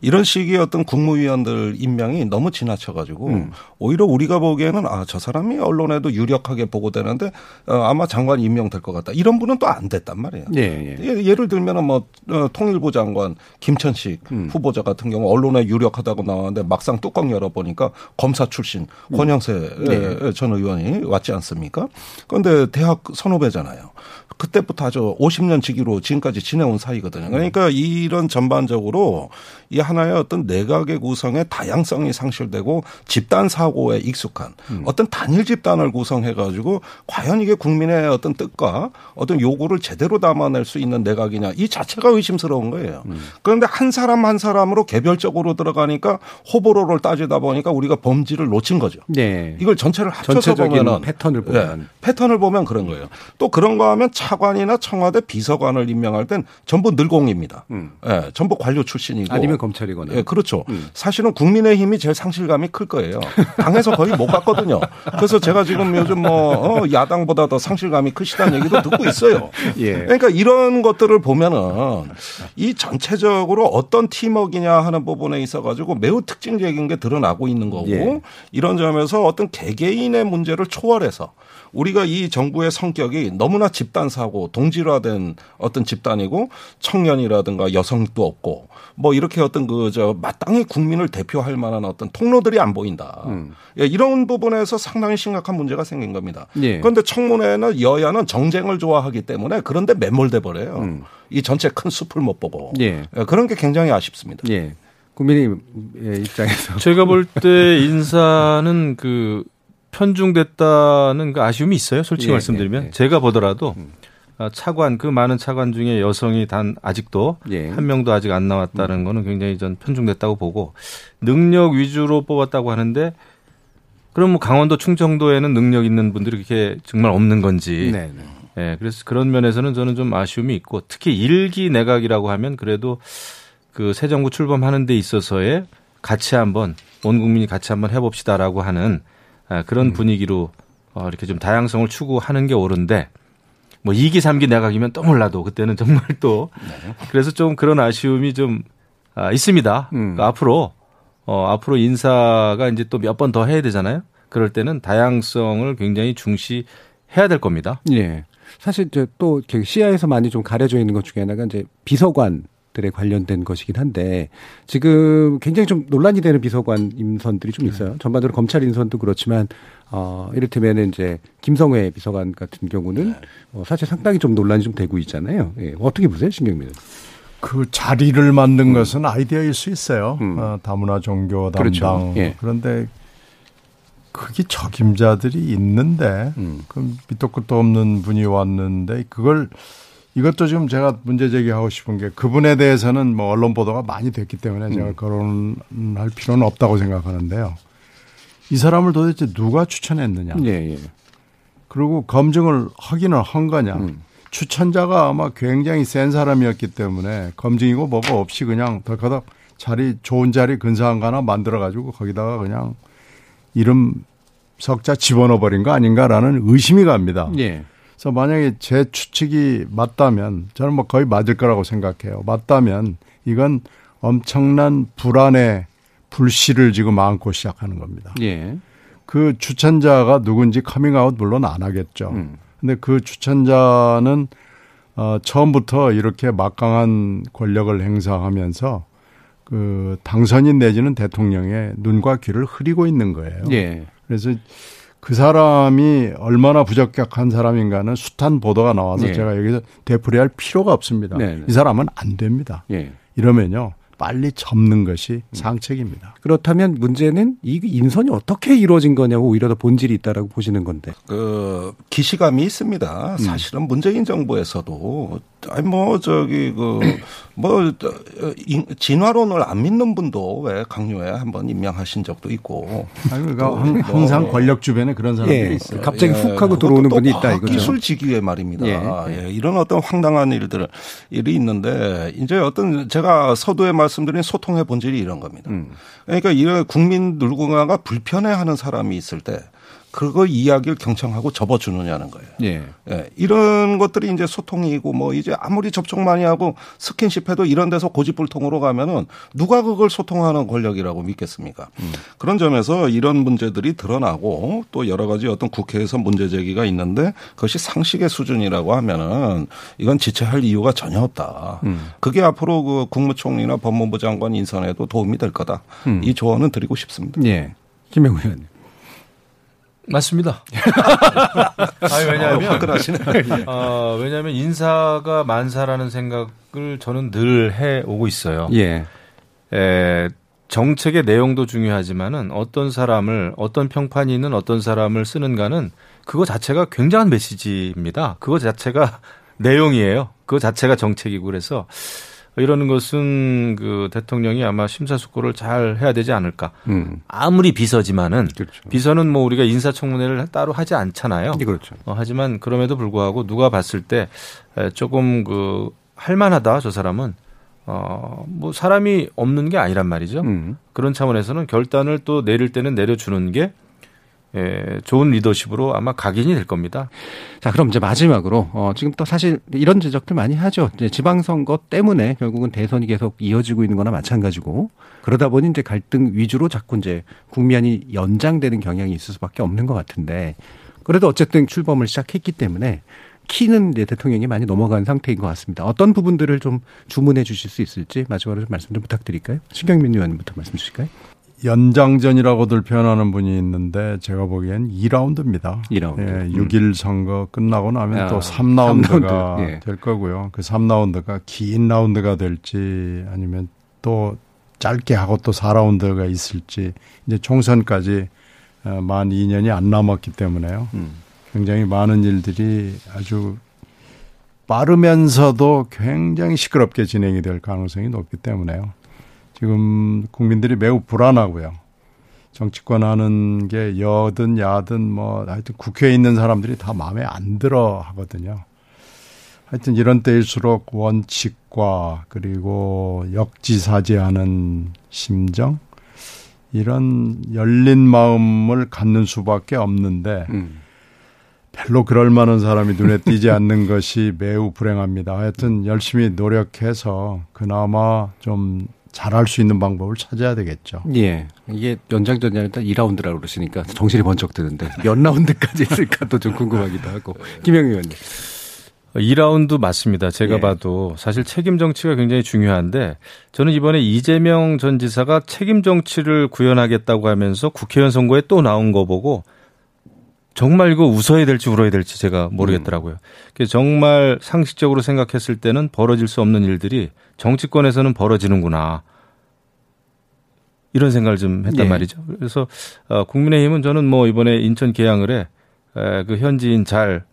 이런 식의 어떤 국무위원들 임명이 너무 지나쳐가지고 음. 오히려 우리가 보기에는 아 저 사람이 언론에도 유력하게 보고되는데 어, 아마 장관 임명될 것 같다 이런 분은 또 안 됐단 말이에요. 예, 예. 예, 예를 들면은 뭐 어, 통일부 장관 김천식 음. 후보자 같은 경우 언론에 유력하다고 나왔는데 막상 뚜껑 열어 보니까 검사 출신 권영세 음. 네. 전 의원이 왔지 않습니까? 그런데 대학 선후배잖아요. 그때부터 아주 50년 지기로 지금까지 지내온 사이거든요. 그러니까 이런 전반적으로 이 하나의 어떤 내각의 구성의 다양성이 상실되고 집단 사고에 익숙한 어떤 단일 집단을 구성해 가지고 과연 이게 국민의 어떤 뜻과 어떤 요구를 제대로 담아낼 수 있는 내각이냐 이 자체가 의심스러운 거예요. 그런데 한 사람 한 사람으로 개별적으로 들어가니까 호불호를 따지다 보니까 우리가 범지를 놓친 거죠. 네. 이걸 전체를 합쳐서 전체적인 보면은 패턴을 보면. 예, 패턴을 보면 그런 거예요. 또 그런 거 하면 차관이나 청와대 비서관을 임명할 땐 전부 늘공입니다. 음. 예, 전부 관료 출신이고 아니면 검찰이거나. 예, 그렇죠. 음. 사실은 국민의힘이 제일 상실감이 클 거예요. 당에서 거의 못 갔거든요. 그래서 제가 지금 요즘 뭐 어, 야당보다 더 상실감이 크시다는 얘기도 듣고 있어요. 예. 그러니까 이런 것들을 보면은 이 전체적으로 어떤 팀워크냐 하는 부분에 있어 가지고 매우 특징적인 게 드러나고 있는 거고 예. 이런 점에서 어떤 개개인의 문제를 초월해서 우리가 이 정부의 성격이 너무나 집단 사고 동질화된 어떤 집단이고 청년이라든가 여성도 없고 뭐 이렇게 어떤 그 저 마땅히 국민을 대표할 만한 어떤 통로들이 안 보인다. 음. 예, 이런 부분에서 상당히 심각한 문제가 생긴 겁니다. 예. 그런데 청문회는 여야는 정쟁을 좋아하기 때문에 그런데 매몰돼 버려요. 음. 이 전체 큰 숲을 못 보고 예. 예, 그런 게 굉장히 아쉽습니다. 예. 국민의 입장에서 제가 볼 때 인사는 그 편중됐다는 그 아쉬움이 있어요. 솔직히 예, 말씀드리면 예, 예. 제가 보더라도 아, 차관 그 많은 차관 중에 여성이 단 아직도 예. 한 명도 아직 안 나왔다는 거는 굉장히 전 편중됐다고 보고 능력 위주로 뽑았다고 하는데 그럼 뭐 강원도 충청도에는 능력 있는 분들이 그렇게 정말 없는 건지 네, 네. 예, 그래서 그런 면에서는 저는 좀 아쉬움이 있고 특히 일기 내각이라고 하면 그래도 그 새 정부 출범하는 데 있어서의 같이 한번 온 국민이 같이 한번 해봅시다라고 하는 아, 그런 분위기로 어, 이렇게 좀 다양성을 추구하는 게 옳은데 뭐 2기, 3기 내각이면 또 몰라도 그때는 <laughs> 정말 또 그래서 좀 그런 아쉬움이 좀 아, 있습니다. 그러니까 앞으로 어, 앞으로 인사가 이제 또 몇 번 더 해야 되잖아요. 그럴 때는 다양성을 굉장히 중시해야 될 겁니다. 예. 사실 이제 또 시야에서 많이 좀 가려져 있는 것 중에 하나가 이제 비서관 들에 관련된 것이긴 한데 지금 굉장히 좀 논란이 되는 비서관 인선들이 좀 있어요. 전반적으로 검찰 인선도 그렇지만 어 이를테면 이제 김성회 비서관 같은 경우는 어, 사실 상당히 좀 논란이 좀 되고 있잖아요. 예. 어떻게 보세요, 신경민? 그 자리를 만든 것은 아이디어일 수 있어요. 음. 어, 다문화 종교 담당. 그렇죠. 예. 그런데 그게 적임자들이 있는데 음. 그 밑도 끝도 없는 분이 왔는데 그걸 이것도 지금 제가 문제 제기하고 싶은 게 그분에 대해서는 뭐 언론 보도가 많이 됐기 때문에 음. 제가 거론할 필요는 없다고 생각하는데요. 이 사람을 도대체 누가 추천했느냐? 예, 예. 그리고 검증을 하기는 한 거냐. 음. 추천자가 아마 굉장히 센 사람이었기 때문에 검증이고 뭐고 없이 그냥 덜커덕 자리 좋은 자리 근사한 거 하나 만들어 가지고 거기다가 그냥 이름 석자 집어넣어 버린 거 아닌가라는 의심이 갑니다. 예. 그래서 만약에 제 추측이 맞다면 저는 뭐 거의 맞을 거라고 생각해요. 맞다면 이건 엄청난 불안의 불씨를 지금 안고 시작하는 겁니다. 예. 그 추천자가 누군지 커밍아웃 물론 안 하겠죠. 음. 근데 그 추천자는 어 처음부터 이렇게 막강한 권력을 행사하면서 그 당선인 내지는 대통령의 눈과 귀를 흐리고 있는 거예요. 예. 그래서 그 사람이 얼마나 부적격한 사람인가는 숱한 보도가 나와서 예. 제가 여기서 되풀이할 필요가 없습니다. 네, 네. 이 사람은 안 됩니다. 예. 이러면요 빨리 접는 것이 음. 상책입니다. 그렇다면 문제는 이 인선이 어떻게 이루어진 거냐고 오히려 더 본질이 있다라고 보시는 건데. 그 기시감이 있습니다. 사실은 문재인 정부에서도 아니 뭐 저기 그 뭐 진화론을 안 믿는 분도 왜 강요에 한번 임명하신 적도 있고 아니, 그러니까 항- 항상 권력 주변에 그런 사람들이 예. 있어요. 갑자기 훅 하고 그것도 들어오는 또 분이 있다 이거죠. 기술 직위에 말입니다. 예. 예, 이런 어떤 황당한 일들 일이 있는데 이제 어떤 제가 서두에 말씀드린 소통의 본질이 이런 겁니다. 음. 그러니까 이런 국민 누군가가 불편해하는 사람이 있을 때 그거 이야기를 경청하고 접어주느냐는 거예요. 예. 예, 이런 것들이 이제 소통이고 뭐 이제 아무리 접촉 많이 하고 스킨십 해도 이런 데서 고집불통으로 가면은 누가 그걸 소통하는 권력이라고 믿겠습니까? 그런 점에서 이런 문제들이 드러나고 또 여러 가지 어떤 국회에서 문제 제기가 있는데 그것이 상식의 수준이라고 하면은 이건 지체할 이유가 전혀 없다. 그게 앞으로 그 국무총리나 법무부 장관 인선에도 도움이 될 거다. 이 조언은 드리고 싶습니다. 예. 김영우 의원님. 맞습니다. <laughs> 아니, 왜냐하면 화끈하시네. <laughs> 어, 왜냐하면 인사가 만사라는 생각을 저는 늘 해 오고 있어요. 예. 에, 정책의 내용도 중요하지만은 어떤 사람을 어떤 평판이 있는 어떤 사람을 쓰는가는 그거 자체가 굉장한 메시지입니다. 그거 자체가 <laughs> 내용이에요. 그거 자체가 정책이고 그래서 이러는 것은 그 대통령이 아마 심사숙고를 잘 해야 되지 않을까. 음. 아무리 비서지만은 그렇죠. 비서는 뭐 우리가 인사청문회를 따로 하지 않잖아요. 예, 그렇죠. 어, 하지만 그럼에도 불구하고 누가 봤을 때 에, 조금 그 할만하다 저 사람은 어, 뭐 사람이 없는 게 아니란 말이죠. 음. 그런 차원에서는 결단을 또 내릴 때는 내려주는 게 예, 좋은 리더십으로 아마 각인이 될 겁니다. 자, 그럼 이제 마지막으로 어 지금 또 사실 이런 지적들 많이 하죠. 이제 지방선거 때문에 결국은 대선이 계속 이어지고 있는 거나 마찬가지고 그러다 보니 이제 갈등 위주로 자꾸 이제 국면이 연장되는 경향이 있을 수밖에 없는 것 같은데 그래도 어쨌든 출범을 시작했기 때문에 키는 이제 대통령이 많이 넘어간 상태인 것 같습니다. 어떤 부분들을 좀 주문해 주실 수 있을지 마지막으로 좀 말씀 좀 부탁드릴까요? 신경민 의원님부터 말씀 주실까요? 연장전이라고들 표현하는 분이 있는데 제가 보기엔 2라운드입니다. 2라운드. 예, 음. 6일 선거 끝나고 나면 아, 또 3라운드가 삼라운드, 예. 될 거고요. 그 3라운드가 긴 라운드가 될지 아니면 또 짧게 하고 또 4라운드가 있을지 이제 총선까지 어, 만 2년이 안 남았기 때문에요. 음. 굉장히 많은 일들이 아주 빠르면서도 굉장히 시끄럽게 진행이 될 가능성이 높기 때문에요. 지금 국민들이 매우 불안하고요. 정치권 하는 게 여든 야든 뭐 하여튼 국회에 있는 사람들이 다 마음에 안 들어 하거든요. 하여튼 이런 때일수록 원칙과 그리고 역지사지하는 심정 이런 열린 마음을 갖는 수밖에 없는데 음. 별로 그럴 만한 사람이 눈에 띄지 않는 것이 매우 불행합니다. 하여튼 열심히 노력해서 그나마 좀 잘할 수 있는 방법을 찾아야 되겠죠. 예. 이게 연장전이 아니라 2라운드라고 그러시니까 정신이 번쩍 드는데 <laughs> 몇 라운드까지 있을까도 좀 궁금하기도 하고. 김영 의원님. 2라운드 맞습니다. 제가 예. 봐도 사실 책임 정치가 굉장히 중요한데 저는 이번에 이재명 전 지사가 책임 정치를 구현하겠다고 하면서 국회의원 선거에 또 나온 거 보고 정말 이거 웃어야 될지 울어야 될지 제가 모르겠더라고요. 그래서 정말 상식적으로 생각했을 때는 벌어질 수 없는 일들이 정치권에서는 벌어지는구나. 이런 생각을 좀 했단 예. 말이죠. 그래서 어, 국민의힘은 저는 뭐 이번에 인천 계양을에 에, 그 현지인 잘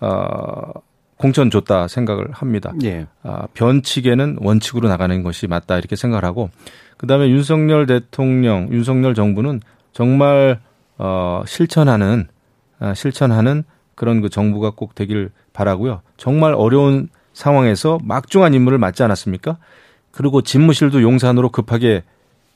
어, 공천 줬다 생각을 합니다. 예. 아, 변칙에는 원칙으로 나가는 것이 맞다 이렇게 생각을 하고 그다음에 윤석열 대통령, 윤석열 정부는 정말 어, 실천하는 아, 실천하는 그런 그 정부가 꼭 되길 바라고요. 정말 어려운 상황에서 막중한 임무를 맡지 않았습니까? 그리고 집무실도 용산으로 급하게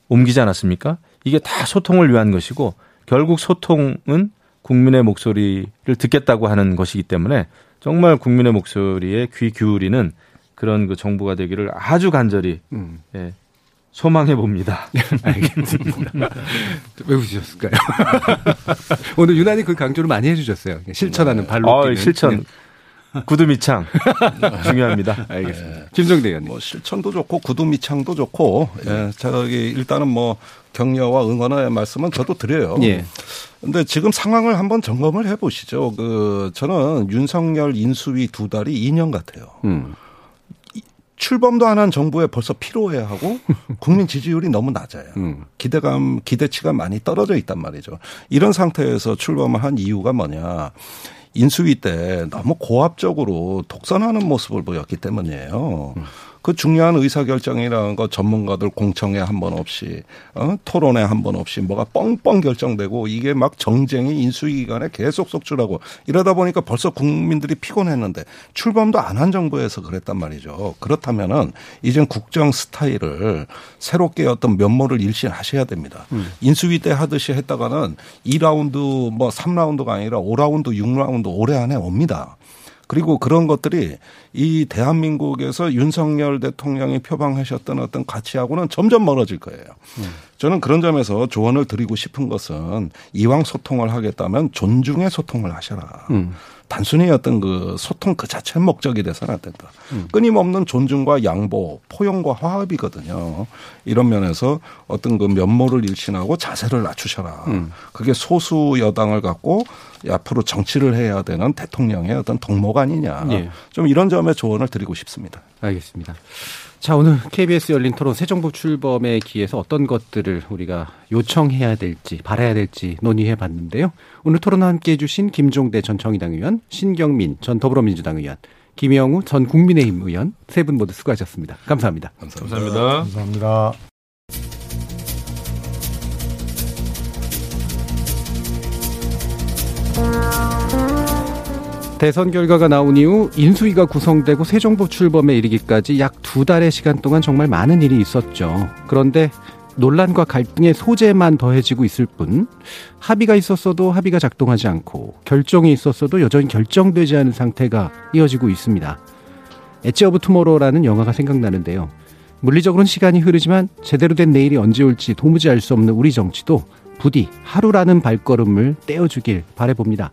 옮기지 않았습니까? 이게 다 소통을 위한 것이고 결국 소통은 국민의 목소리를 듣겠다고 하는 것이기 때문에 정말 국민의 목소리에 귀 기울이는 그런 그 정부가 되기를 아주 간절히 음. 예, 소망해 봅니다. <laughs> 알겠습니다. 왜 웃으셨을까요? <laughs> 오늘 유난히 그 강조를 많이 해주셨어요. 실천하는 발로 어, 뛰는. 실천 구두미창 <laughs> 중요합니다. 알겠습니다. 김정대 의원님. 뭐 실천도 좋고 구두미창도 좋고 예, 저기 일단은 뭐 격려와 응원의 말씀은 저도 드려요. 예. 근데 지금 상황을 한번 점검을 해 보시죠. 그 저는 윤석열 인수위 두 달이 2년 같아요. 음. 출범도 안 한 정부에 벌써 피로해하고 <laughs> 국민 지지율이 너무 낮아요. 음. 기대감, 기대치가 많이 떨어져 있단 말이죠. 이런 상태에서 출범을 한 이유가 뭐냐. 인수위 때 너무 고압적으로 독선하는 모습을 보였기 때문이에요. 그 중요한 의사결정이라는 거 전문가들 공청회 한 번 없이, 어? 토론회 한 번 없이 뭐가 뻥뻥 결정되고 이게 막 정쟁이 인수위 기간에 계속 속출하고 이러다 보니까 벌써 국민들이 피곤했는데 출범도 안 한 정부에서 그랬단 말이죠. 그렇다면은 이젠 국정 스타일을 새롭게 어떤 면모를 일신하셔야 됩니다. 인수위 때 하듯이 했다가는 2라운드 뭐 3라운드가 아니라 5라운드, 6라운드 올해 안에 옵니다. 그리고 그런 것들이 이 대한민국에서 윤석열 대통령이 표방하셨던 어떤 가치하고는 점점 멀어질 거예요. 저는 그런 점에서 조언을 드리고 싶은 것은 이왕 소통을 하겠다면 존중의 소통을 하셔라. 음. 단순히 어떤 그 소통 그 자체 목적이 돼서는 안 된다. 끊임없는 존중과 양보, 포용과 화합이거든요. 이런 면에서 어떤 그 면모를 일신하고 자세를 낮추셔라. 그게 소수 여당을 갖고 앞으로 정치를 해야 되는 대통령의 어떤 덕목 아니냐. 예. 좀 이런 점에 조언을 드리고 싶습니다. 알겠습니다. 자, 오늘 KBS 열린 토론 새 정부 출범에 기해서 어떤 것들을 우리가 요청해야 될지, 바라야 될지 논의해 봤는데요. 오늘 토론과 함께 해주신 김종대 전 정의당 의원, 신경민 전 더불어민주당 의원, 김영우 전 국민의힘 의원 세 분 모두 수고하셨습니다. 감사합니다. 감사합니다. 감사합니다. 대선 결과가 나온 이후 인수위가 구성되고 새 정부 출범에 이르기까지 약 두 달의 시간 동안 정말 많은 일이 있었죠. 그런데 논란과 갈등의 소재만 더해지고 있을 뿐 합의가 있었어도 합의가 작동하지 않고 결정이 있었어도 여전히 결정되지 않은 상태가 이어지고 있습니다. Edge of Tomorrow라는 영화가 생각나는데요. 물리적으로는 시간이 흐르지만 제대로 된 내일이 언제 올지 도무지 알 수 없는 우리 정치도 부디 하루라는 발걸음을 떼어주길 바래봅니다.